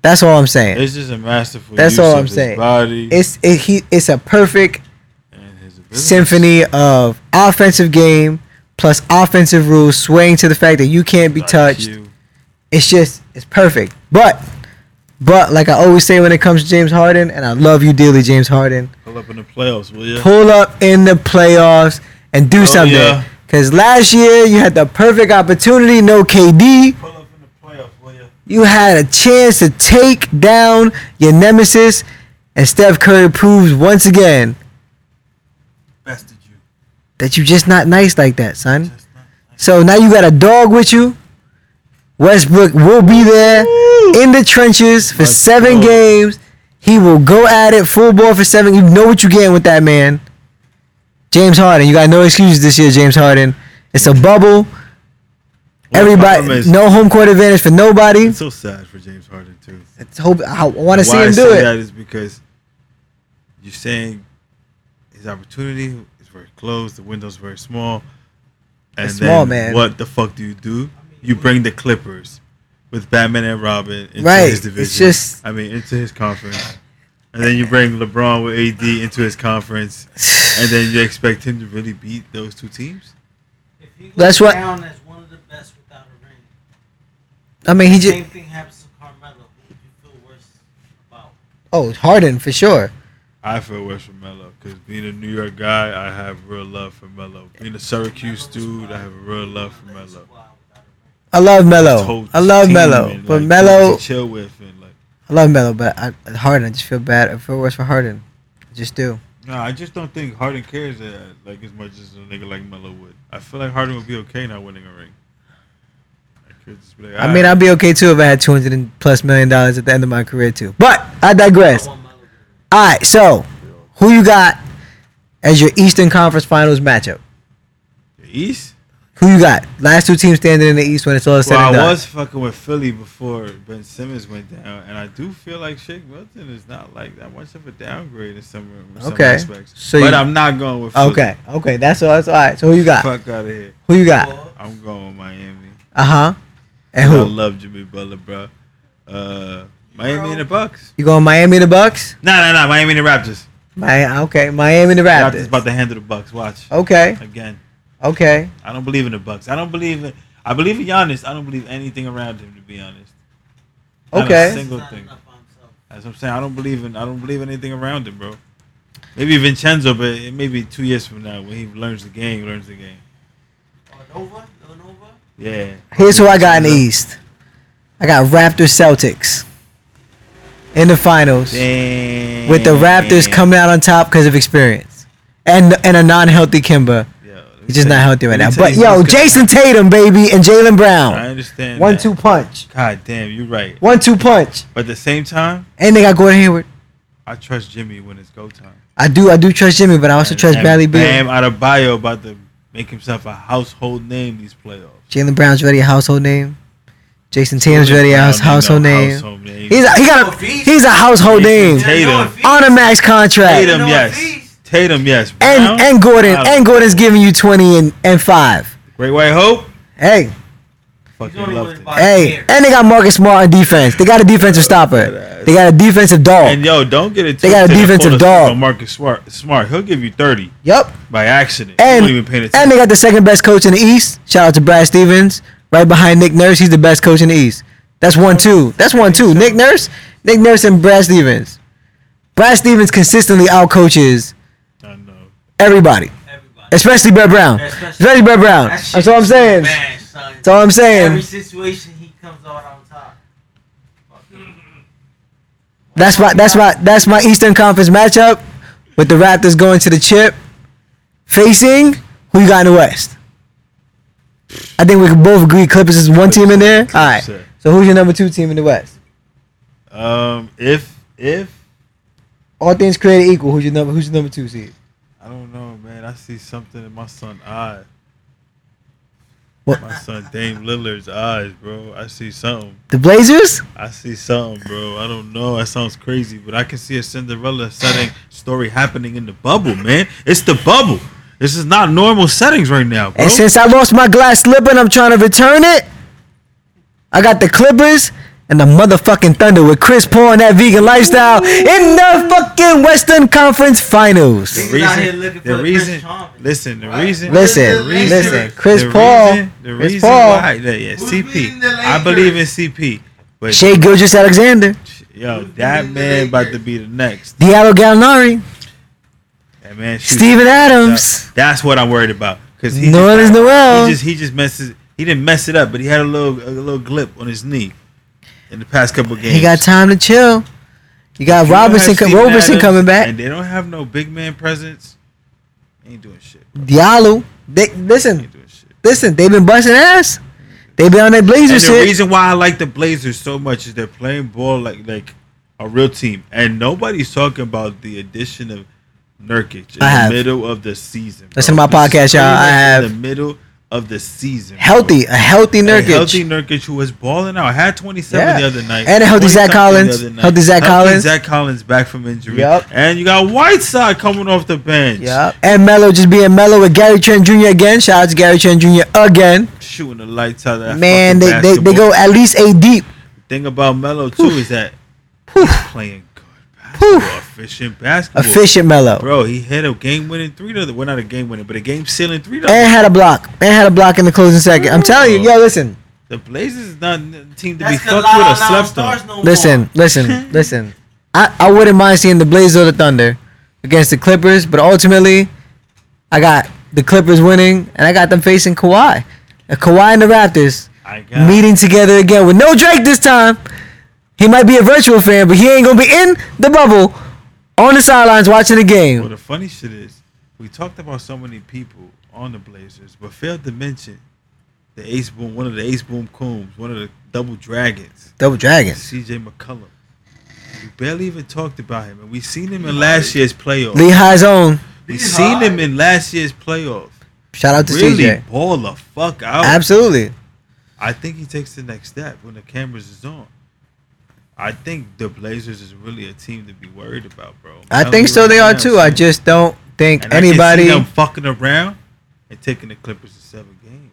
That's all I'm saying. It's just a masterful That's all I'm saying. body It's it, he, it's a perfect and his ability. symphony of offensive game plus offensive rules swaying to the fact that you can't be touched. It's just it's perfect. But but like I always say when it comes to James Harden, and I love you dearly, James Harden, Pull up in the playoffs, will you? pull up in the playoffs and do Oh, something. yeah. Cause last year you had the perfect opportunity, no KD. Pull up in the playoffs, will you? You had a chance to take down your nemesis, and Steph Curry proves once again. That you're just not nice like that, son. So now you got a dog with you. Westbrook will be there in the trenches for Let's seven go. games. He will go at it full ball for seven. You know what you're getting with that man. James Harden. You got no excuses this year, James Harden. It's a bubble. Well, Everybody, no home court advantage for nobody. It's so sad for James Harden too. It's hope I want to see him I do say it. That is because you're saying his opportunity is very close. The window's very small. And It's small, man. What the fuck do you do? You bring the Clippers with Batman and Robin into Right. his division. It's just- I mean, into his conference. And then you bring LeBron with AD into his conference, and then you expect him to really beat those two teams. If he goes That's what- as one of the best without a ring, I mean, he just. same just thing happens to Carmelo. Who would you feel worse about? oh Harden for sure. I feel worse for Melo because being a New York guy, I have real love for Melo. Being a Syracuse dude, I have a real love for Melo. Squad without a ring. I love Melo. I love Melo, and, but like, Melo, chill with and like. I love Melo, but I, Harden. I just feel bad. I feel worse for Harden. I just do. No, I just don't think Harden cares that like as much as a nigga like Melo would. I feel like Harden would be okay not winning a ring. I could just be like, I mean, I'd be okay too if I had two hundred plus million dollars at the end of my career too. But I digress. I want Melo to win. All right, so who you got as your Eastern Conference Finals matchup? The East. Who you got? Last two teams standing in the East when it's all said Well, and I done. was fucking with Philly before Ben Simmons went down, and I do feel like Shake Milton is not like that much of a downgrade in some, in some Okay. aspects. So but you- I'm not going with Philly. Okay, okay, that's all. That's all right. So who you got? Fuck out of here. Who you got? I'm going with Miami. Uh huh. And who? I love Jimmy Butler, bro. Uh, Miami and the Bucks. You going Miami and the Bucks? Nah, nah, nah. Miami and the Raptors. My okay, Miami and the Raptors Raptors. about to handle the Bucks. Watch Okay, again. okay. I don't believe in the Bucks. I don't believe in. I believe in Giannis. I don't believe anything around him. To be honest. Not Okay. A single Not thing. enough. That's what I'm saying. I don't believe in. I don't believe anything around him, bro. Maybe Vincenzo, but it may be two years from now when he learns the game. Learns the game. Or Nova? Villanova? Yeah. Here's who I got in the East. I got Raptors Celtics in the finals Damn. with the Raptors coming out on top because of experience and and a non-healthy Kemba. Yo, He's just not healthy right now. But yo, Jayson Tatum, baby, and Jaylen Brown. I understand. one that. two punch, God damn, you're right. one two punch, But at the same time, and they got Gordon Hayward. I trust Jimmy when it's go time. I do. I do trust Jimmy, but I also And- trust and Bradley Beal. Bam Adebayo about to make himself a household name these playoffs. Jaylen Brown's already a household name. Jayson Tatum's ready a Brown house, household name. household name. He's a, he got a he's a household name Tatum. on a max contract. Tatum, Northeast. yes. Tatum, yes. And Brown, and Gordon I don't and. Gordon's giving you twenty and, and five. Great White Hope. Hey, Fucking only loved it. hey, here. and they got Marcus Smart on defense. They got a defensive stopper. They got a defensive dog. And yo, don't get it. They got a twisted defensive pull us dog. on Marcus Smart. Smart. He'll give you thirty Yep. by accident. And you won't even pay attention. and they got the second best coach in the East. Shout out to Brad Stevens, right behind Nick Nurse. He's the best coach in the East. That's one two. That's one two. Nick Nurse, Nick Nurse, and Brad Stevens. Brad Stevens consistently outcoaches everybody, Everybody. especially Brett Brown. Especially- Especially Brett Brown. That That's all I'm saying. bad. That's all I'm saying. Every situation he comes out on top. That's my that's my that's my Eastern Conference matchup with the Raptors going to the chip, facing who you got in the West. I think we can both agree Clippers is one team in there. All right. So who's your number two team in the West? Um, if if All things created equal, who's your number? Who's your number two seed? I don't know, man. I see something in my son eye. What? My son Dame Lillard's eyes, bro. I see something. The Blazers? I see something, bro. I don't know. That sounds crazy, but I can see a Cinderella setting story happening in the bubble, man. It's the bubble. This is not normal settings right now, bro. And since I lost my glass slipper and I'm trying to return it, I got the Clippers and the motherfucking Thunder with Chris Paul and that vegan lifestyle in the fucking Western Conference Finals. the Niggas out here reason, the for the reason, listen, the reason, Listen, the reason- listen, Chris the Paul, reason- the Chris reason Paul. why, yeah, yeah, CP. I believe in CP, but Shai Gilgeous-Alexander, yo, that man about to be the next. Danilo Gallinari, That man. Steven Adams. That's what I'm worried about because he Nerlens just, Noel. he just he just messes. He didn't mess it up, but he had a little a little glip on his knee in the past couple games. He got time to chill. You got you Robinson, Steven Roberson Adams coming back. and they don't have no big man presence. Ain't doing shit. bro. Diallo, they listen, shit. listen. They've been busting ass. They've been on that And Blazers the shit. reason why I like the Blazers so much is they're playing ball like like a real team, and nobody's talking about the addition of Nurkic in I have. the middle of the season. bro. Listen to my podcast, y'all. I have. in the middle of the season. bro. Healthy, a healthy A Nurkic. healthy Nurkic who was balling out. Had 27 Yeah. the other night. And a healthy 20 Zach Collins. Healthy Zach Collins. Zach Collins back from injury. Yup. And you got Whiteside coming off the bench. Yeah, and Melo just being Melo with Gary Trent Jr. again. Shout out to Gary Trent Jr. again. Shooting the lights out of that Man, they, they they go at least eight deep. thing about Melo too is that he's playing good basketball, efficient basketball. Efficient Melo. Bro, he hit a game winning three to the well not a game winning, but a game sealing three to And had a block. And had a block in the closing second. I'm telling you, yo, listen, the Blazers is not a team to That's be 'cause fucked with Lala or slept on. no listen, more. listen, (laughs) listen. I, I wouldn't mind seeing the Blazers or the Thunder against the Clippers, but ultimately, I got the Clippers winning, and I got them facing Kawhi. And Kawhi and the Raptors I got meeting together again with no Drake this time. He might be a virtual fan, but he ain't gonna be in the bubble on the sidelines watching the game. Well, the funny shit is, we talked about so many people on the Blazers, but failed to mention the Ace Boom, one of the Ace Boom Combs, one of the Double Dragons, Double Dragons. C.J. McCollum. We barely even talked about him, and we seen him in last year's playoff. Lehigh's own. We He's seen him in last year's playoff. Shout out to Really CJ. ball the fuck out. Absolutely. I think he takes the next step when the cameras is on. I think the Blazers is really a team to be worried about, bro. I Telling think so. right They are now, too. I just don't think And I can anybody. see them fucking around and taking the Clippers to seven games.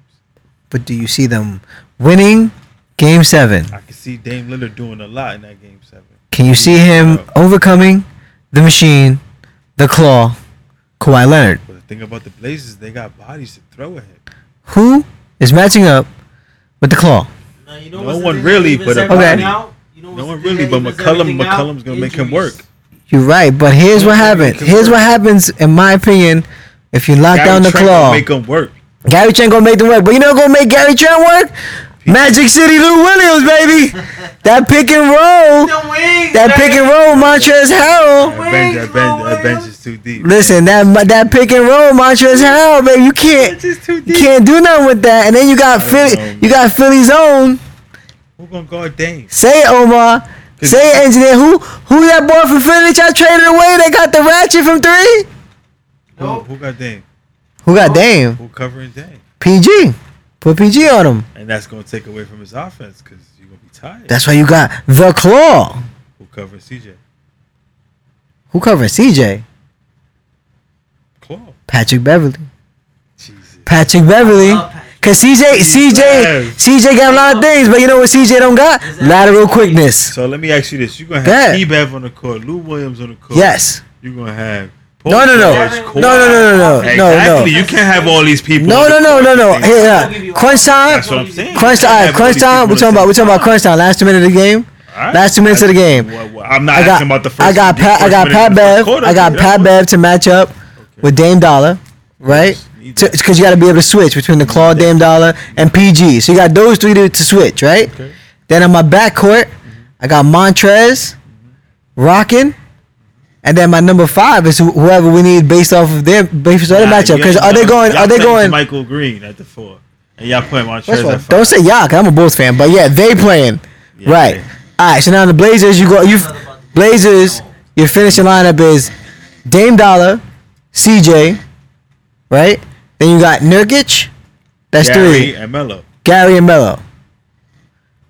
But do you see them winning Game Seven? I can see Dame Lillard doing a lot in that game seven. Can you see him overcoming the machine, the claw, Kawhi Leonard? But the thing about the Blazers, they got bodies to throw at him. Who is matching up with the claw? No, you know No one really, but a everything body. out? You know No one really, but evens McCollum. McCollum's gonna make him work. You're right, but here's what one happens. Here's what happens, in my opinion, if you lock Gary down the Trent gonna claw. make him work. Gary Trent gonna make them work, but you know what's gonna make Gary Trent work? Magic City Lou Williams, baby. (laughs) that pick and roll, wings, that pick and roll, Montrez Harrell. That bench, that bench, that bench is too deep. Listen, that that pick and roll, Montrezl Harrell, baby, you can't Bench is you can't do nothing with that. And then you got Philly, know, you got Philly's own. Who gonna guard Dame? Say it, Omar. 'Cause- Say it, engineer. Who who that boy from Philly that y'all traded away? They got the ratchet from three. Who, who got Dame? Who got Dame? Who covering Dame? PG. Put PG on him. And that's gonna take away from his offense because you're gonna be tired. That's why you got the claw. who covering CJ? Who covering CJ? Claw. Patrick Beverley. Jesus. Patrick Beverley. Cause CJ, CJ, Yes. CJ got a lot of things, but you know what CJ don't got? Lateral quickness. So let me ask you this: You're gonna have. T-Bev on the court, Lou Williams on the court. Yes. You're gonna have. No, no, no. No, no, no, no, no, no, Exactly. no. You can't have all these people. No, no, no, no, no. the same Here, time. yeah. Crunch time. That's what I'm saying. Crunch You time. Crunch time. We at the talking about. same We talking about crunch time. Last two minutes of the game. Right. Last two minutes of the game. Well, well, I'm not I got. asking about the first. I got Pat. I got Pat Bev. I got Pat Bev to match up with Dame Dollar, right? That. Because you got to be able to switch between the Claw, Dame Dollar, and PG. So you got those three to, to switch, right? Okay. Then on my backcourt, mm-hmm. I got Montrez, mm-hmm. rocking, and then my number five is whoever we need based off of their based their Nah, matchup. Because are they going? Are they going? Michael Green at the four, and y'all playing Montrez of at five. don't say y'all, cause I'm a Bulls fan. But yeah, they playing. Yeah, right. yeah. All right. So now the Blazers, you go. You Blazers. Your finishing lineup is Dame Dollar, CJ, right? Then you got Nurkic. That's Gary three. and Melo. Gary and Melo.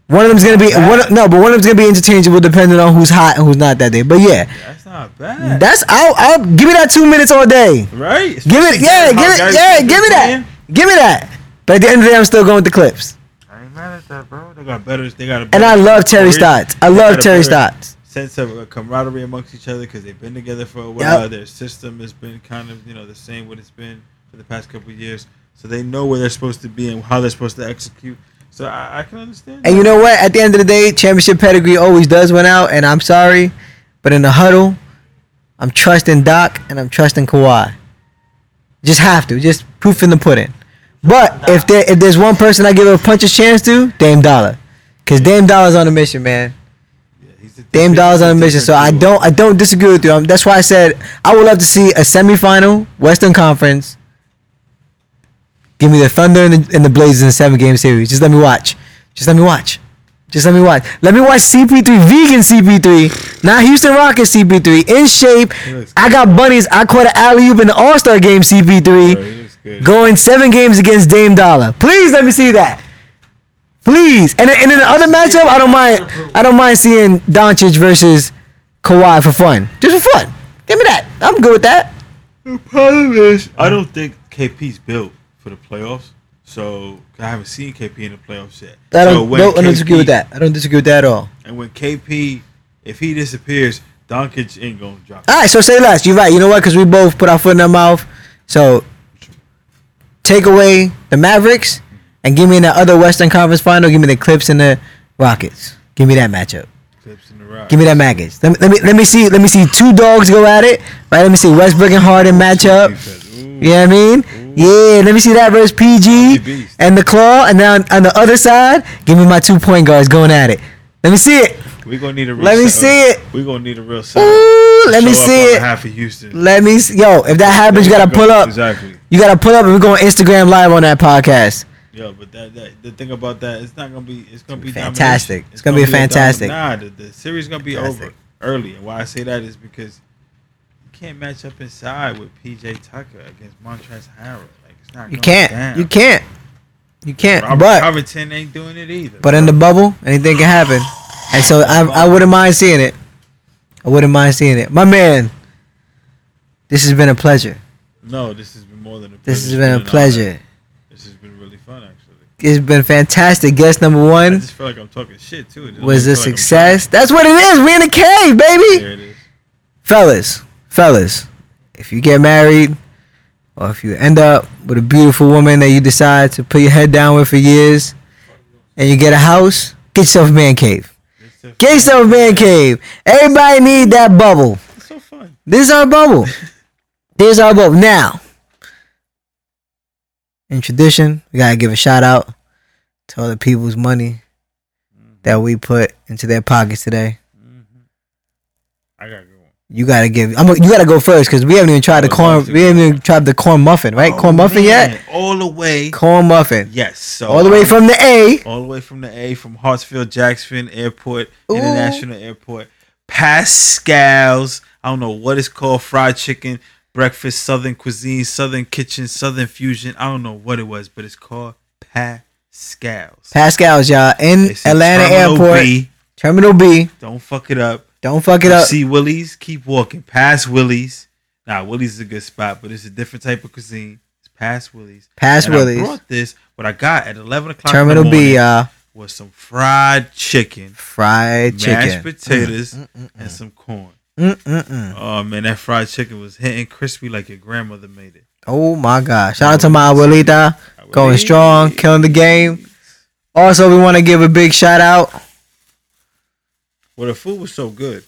One of them's gonna be Not one. bad. No, but one of them's gonna be interchangeable depending on who's hot and who's not that day. But yeah, That's not bad. that's I'll, I'll give me that two minutes all day. right. Give it, yeah, give it, yeah, give me that, give me that. But at the end of the day, I'm still going with the Clips. I ain't mad at that, bro. They got better. They got a And better I love Terry story. Stotts. I They love a Terry better Stotts. Sense of uh, camaraderie amongst each other because they've been together for a while. Their system has been kind of you know the same what it's been for the past couple years. So they know where they're supposed to be and how they're supposed to execute. So I, I can understand. And that. you know what? At the end of the day, championship pedigree always does win out. And I'm sorry, but in the huddle, I'm trusting Doc and I'm trusting Kawhi. Just have to, just proof in the pudding. But if there if there's one person I give a punch puncher's chance to, Dame Dollar, because Dame Dollar's on a mission, man. Yeah, Dame Dollar's on a mission, so I don't I don't disagree with you. Um, that's why I said I would love to see a semifinal Western Conference. Give me the Thunder and the, and the Blazers in a seven game series. Just let me watch. Just let me watch. Just let me watch. Let me watch CP3, vegan CP3, not Houston Rockets CP3, in shape. I got bunnies. I caught an alley oop in the All Star game CP3, he looks good. going seven games against Dame Dollar. Please let me see that. Please. And and in the other matchup, I don't mind. I don't mind seeing Doncic versus Kawhi for fun. Just for fun. Give me that. I'm good with that. The problem is, I don't think KP's built for the playoffs. So I haven't seen KP in the playoffs yet. I don't, when no, I don't disagree with that. I don't disagree with that at all. And when KP, if he disappears, Doncic ain't gonna drop. All right, so say less. You're right. You know what? Because we both put our foot in our mouth. So take away the Mavericks and give me in the other Western Conference final. Give me the Clips and the Rockets. Give me that matchup. Clips in the rock. Give me that matchup. Let me, let me let me see. Let me see two dogs go at it. Right. Let me see Westbrook and Harden match up. Ooh. You know what I mean? Mm. Yeah, let me see that versus PG and the Claw. And now on the other side, give me my two point guards going at it. Let me see it. We're gonna need a real Let me see uh, it. We're gonna need a real set. Ooh, let me see it. Behalf of Houston. Let me see. Yo, if that happens, you gotta pull up. Exactly. You gotta pull up and we're going Instagram live on that podcast. Yeah, but that, that the thing about that, it's not gonna be. It's gonna be Fantastic. domination. It's gonna be a fantastic. Nah, the, the series gonna be Fantastic. over early. And why I say that is because can't match up inside with PJ Tucker against Montrezl Harrell. Like it's not. You can't. down. You can't. You can't. Robert but Covington ain't doing it either. but in the bubble, anything can happen. And so I I wouldn't mind seeing it. I wouldn't mind seeing it. My man, this has been a pleasure. no, this has been more than a. Pleasure. This has been a pleasure. This has been really fun, actually. It's been fantastic. Guest number one. I just feel like I'm talking shit too. Was a like success. That's what it is. We in the cave, baby. There it is. fellas, fellas, if you get married or if you end up with a beautiful woman that you decide to put your head down with for years and you get a house, get yourself a man cave. Get yourself a man cave. Everybody need that bubble. It's so fun. This is our bubble. (laughs) This is our bubble. Now, in tradition, we gotta give a shout out to all the people's money that we put into their pockets today. Mm-hmm. I got a good one. You gotta give. I'm. You gotta go first because we haven't even tried the corn. We haven't even tried the corn muffin, right? Oh, corn muffin yet? All the way. Corn muffin. Yes. So All the way from the A. all the way from the A, from Hartsfield Jackson Airport, Ooh. International Airport, Paschal's. I don't know what it's called. Fried chicken, breakfast, Southern cuisine, Southern kitchen, Southern fusion. I don't know what it was, but it's called Paschal's. Paschal's, y'all, in It's Atlanta Terminal Airport, B. Terminal B. Don't fuck it up. Don't fuck it You up. See Willie's, keep walking past Willie's. Nah, Willie's is a good spot, but it's a different type of cuisine. It's past Willie's. Past And I Willie's. brought this. What I got at eleven o'clock. Terminal in the morning B, y'all. was some fried chicken, Fried mashed chicken. Mashed potatoes, Mm, mm, and some corn. mm, mm, mm. Oh man, that fried chicken was hitting crispy like your grandmother made it. Oh my gosh! Shout out to my abuelita, going strong, killing the game. Also, we want to give a big shout out. Well, the food was so good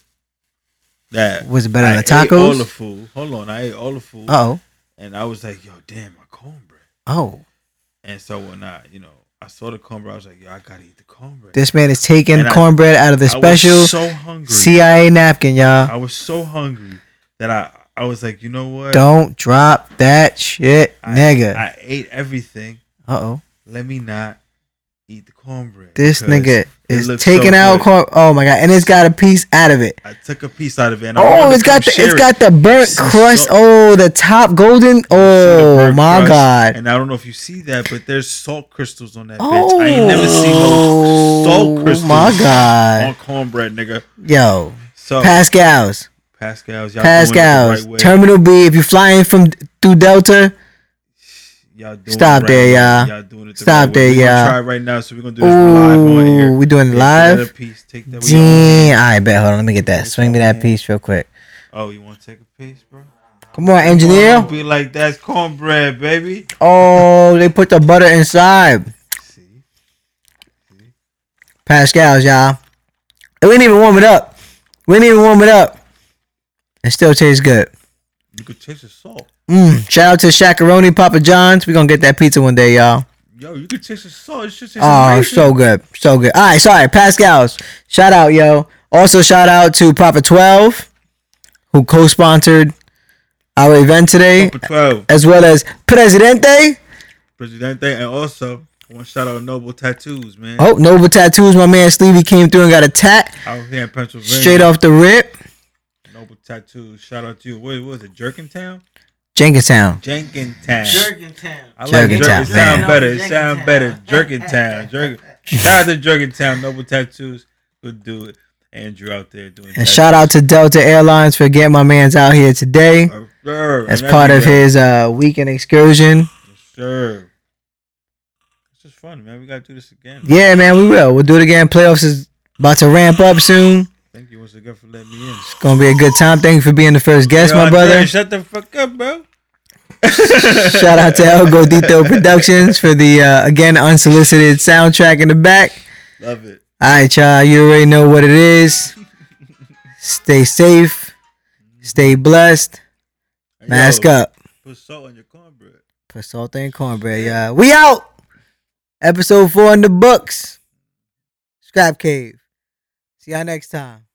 that Was it better I than the ate all the food. Hold on, I ate all the food, Oh, and I was like, "Yo, damn, my cornbread." oh! And so when I, you know, I saw the cornbread, I was like, "Yo, I gotta eat the cornbread." This man is taking And I- cornbread out of the I special was so hungry. CIA napkin, y'all. I was so hungry that I, I was like, you know what? Don't drop that shit, I, nigga. I ate everything. Uh oh. Let me not eat the cornbread. This nigga is taking so out corn. Oh my god! And it's got a piece out of it. I took a piece out of it. And Oh, it's got the it's it. got the burnt See, crust. Oh, the top golden. Oh my crust? god. And I don't know if you see that, but there's salt crystals on that bitch. I ain't never seen no Oh salt crystals my god. on cornbread, nigga. Yo, So Paschal's. Paschal's, y'all Paschal's. doing it the right way. Terminal B. If you're flying from through Delta, Y'all doing Stop the there, right y'all. Y'all doing it the Stop right there. Y'all. Try it right now, so we're gonna do this live on air. ooh, we doing it live. piece, take that with your own Damn. All right, bet. Hold on. Let me get that. Swing me that hand. piece real quick. Oh, you want to take a piece, bro? Come on, engineer. Be like that's cornbread, baby. Oh, they put the butter inside. See, See? Paschal's, y'all. We didn't even warm it up. We didn't even warm it up. It still tastes good. you could taste the salt. Mm. Shout out to Shakaroni Papa John's. We're going to get that pizza one day, y'all. Yo, you can taste the salt. It's just it's Oh, amazing. so good. So good. All right, sorry. Paschal's. Shout out, yo. Also, shout out to Prophet 12, who co sponsored our event today, Number twelve, as well as Presidente. Presidente, and also I want to shout out Noble Tattoos, man. Oh, Noble Tattoos. My man Stevie came through and got a tat Out here in Pennsylvania, straight off the rip. Noble Tattoos. Shout out to you. What, what was it? Jerkintown? Jenkintown. Jenkintown. Jerkintown. I like it. Jerkintown, It sound better. It sound better. Jerkintown. Jerkin. Shout out to Jerkintown. Noble Tattoos. Good dude. Andrew out there doing. And shout out to Delta Airlines for getting my man's out here today sure. as part of his uh, weekend excursion. Sure. It's just fun, man. We gotta do this again. Yeah, man, we will. We'll do it again. Playoffs is about to ramp up soon. Thank you once again for letting me in. It's gonna be a good time. Thank you for being the first guest, Yo, my Andre, brother. Shut the fuck up, bro. (laughs) Shout out to El Godito Productions for the uh, again unsolicited soundtrack in the back. Love it. All right, y'all. You already know what it is. Stay safe. Stay blessed. Mask yo, up. Put salt on your cornbread. Put salt and cornbread, y'all. We out. Episode four in the books. Scrap Cave. See y'all next time.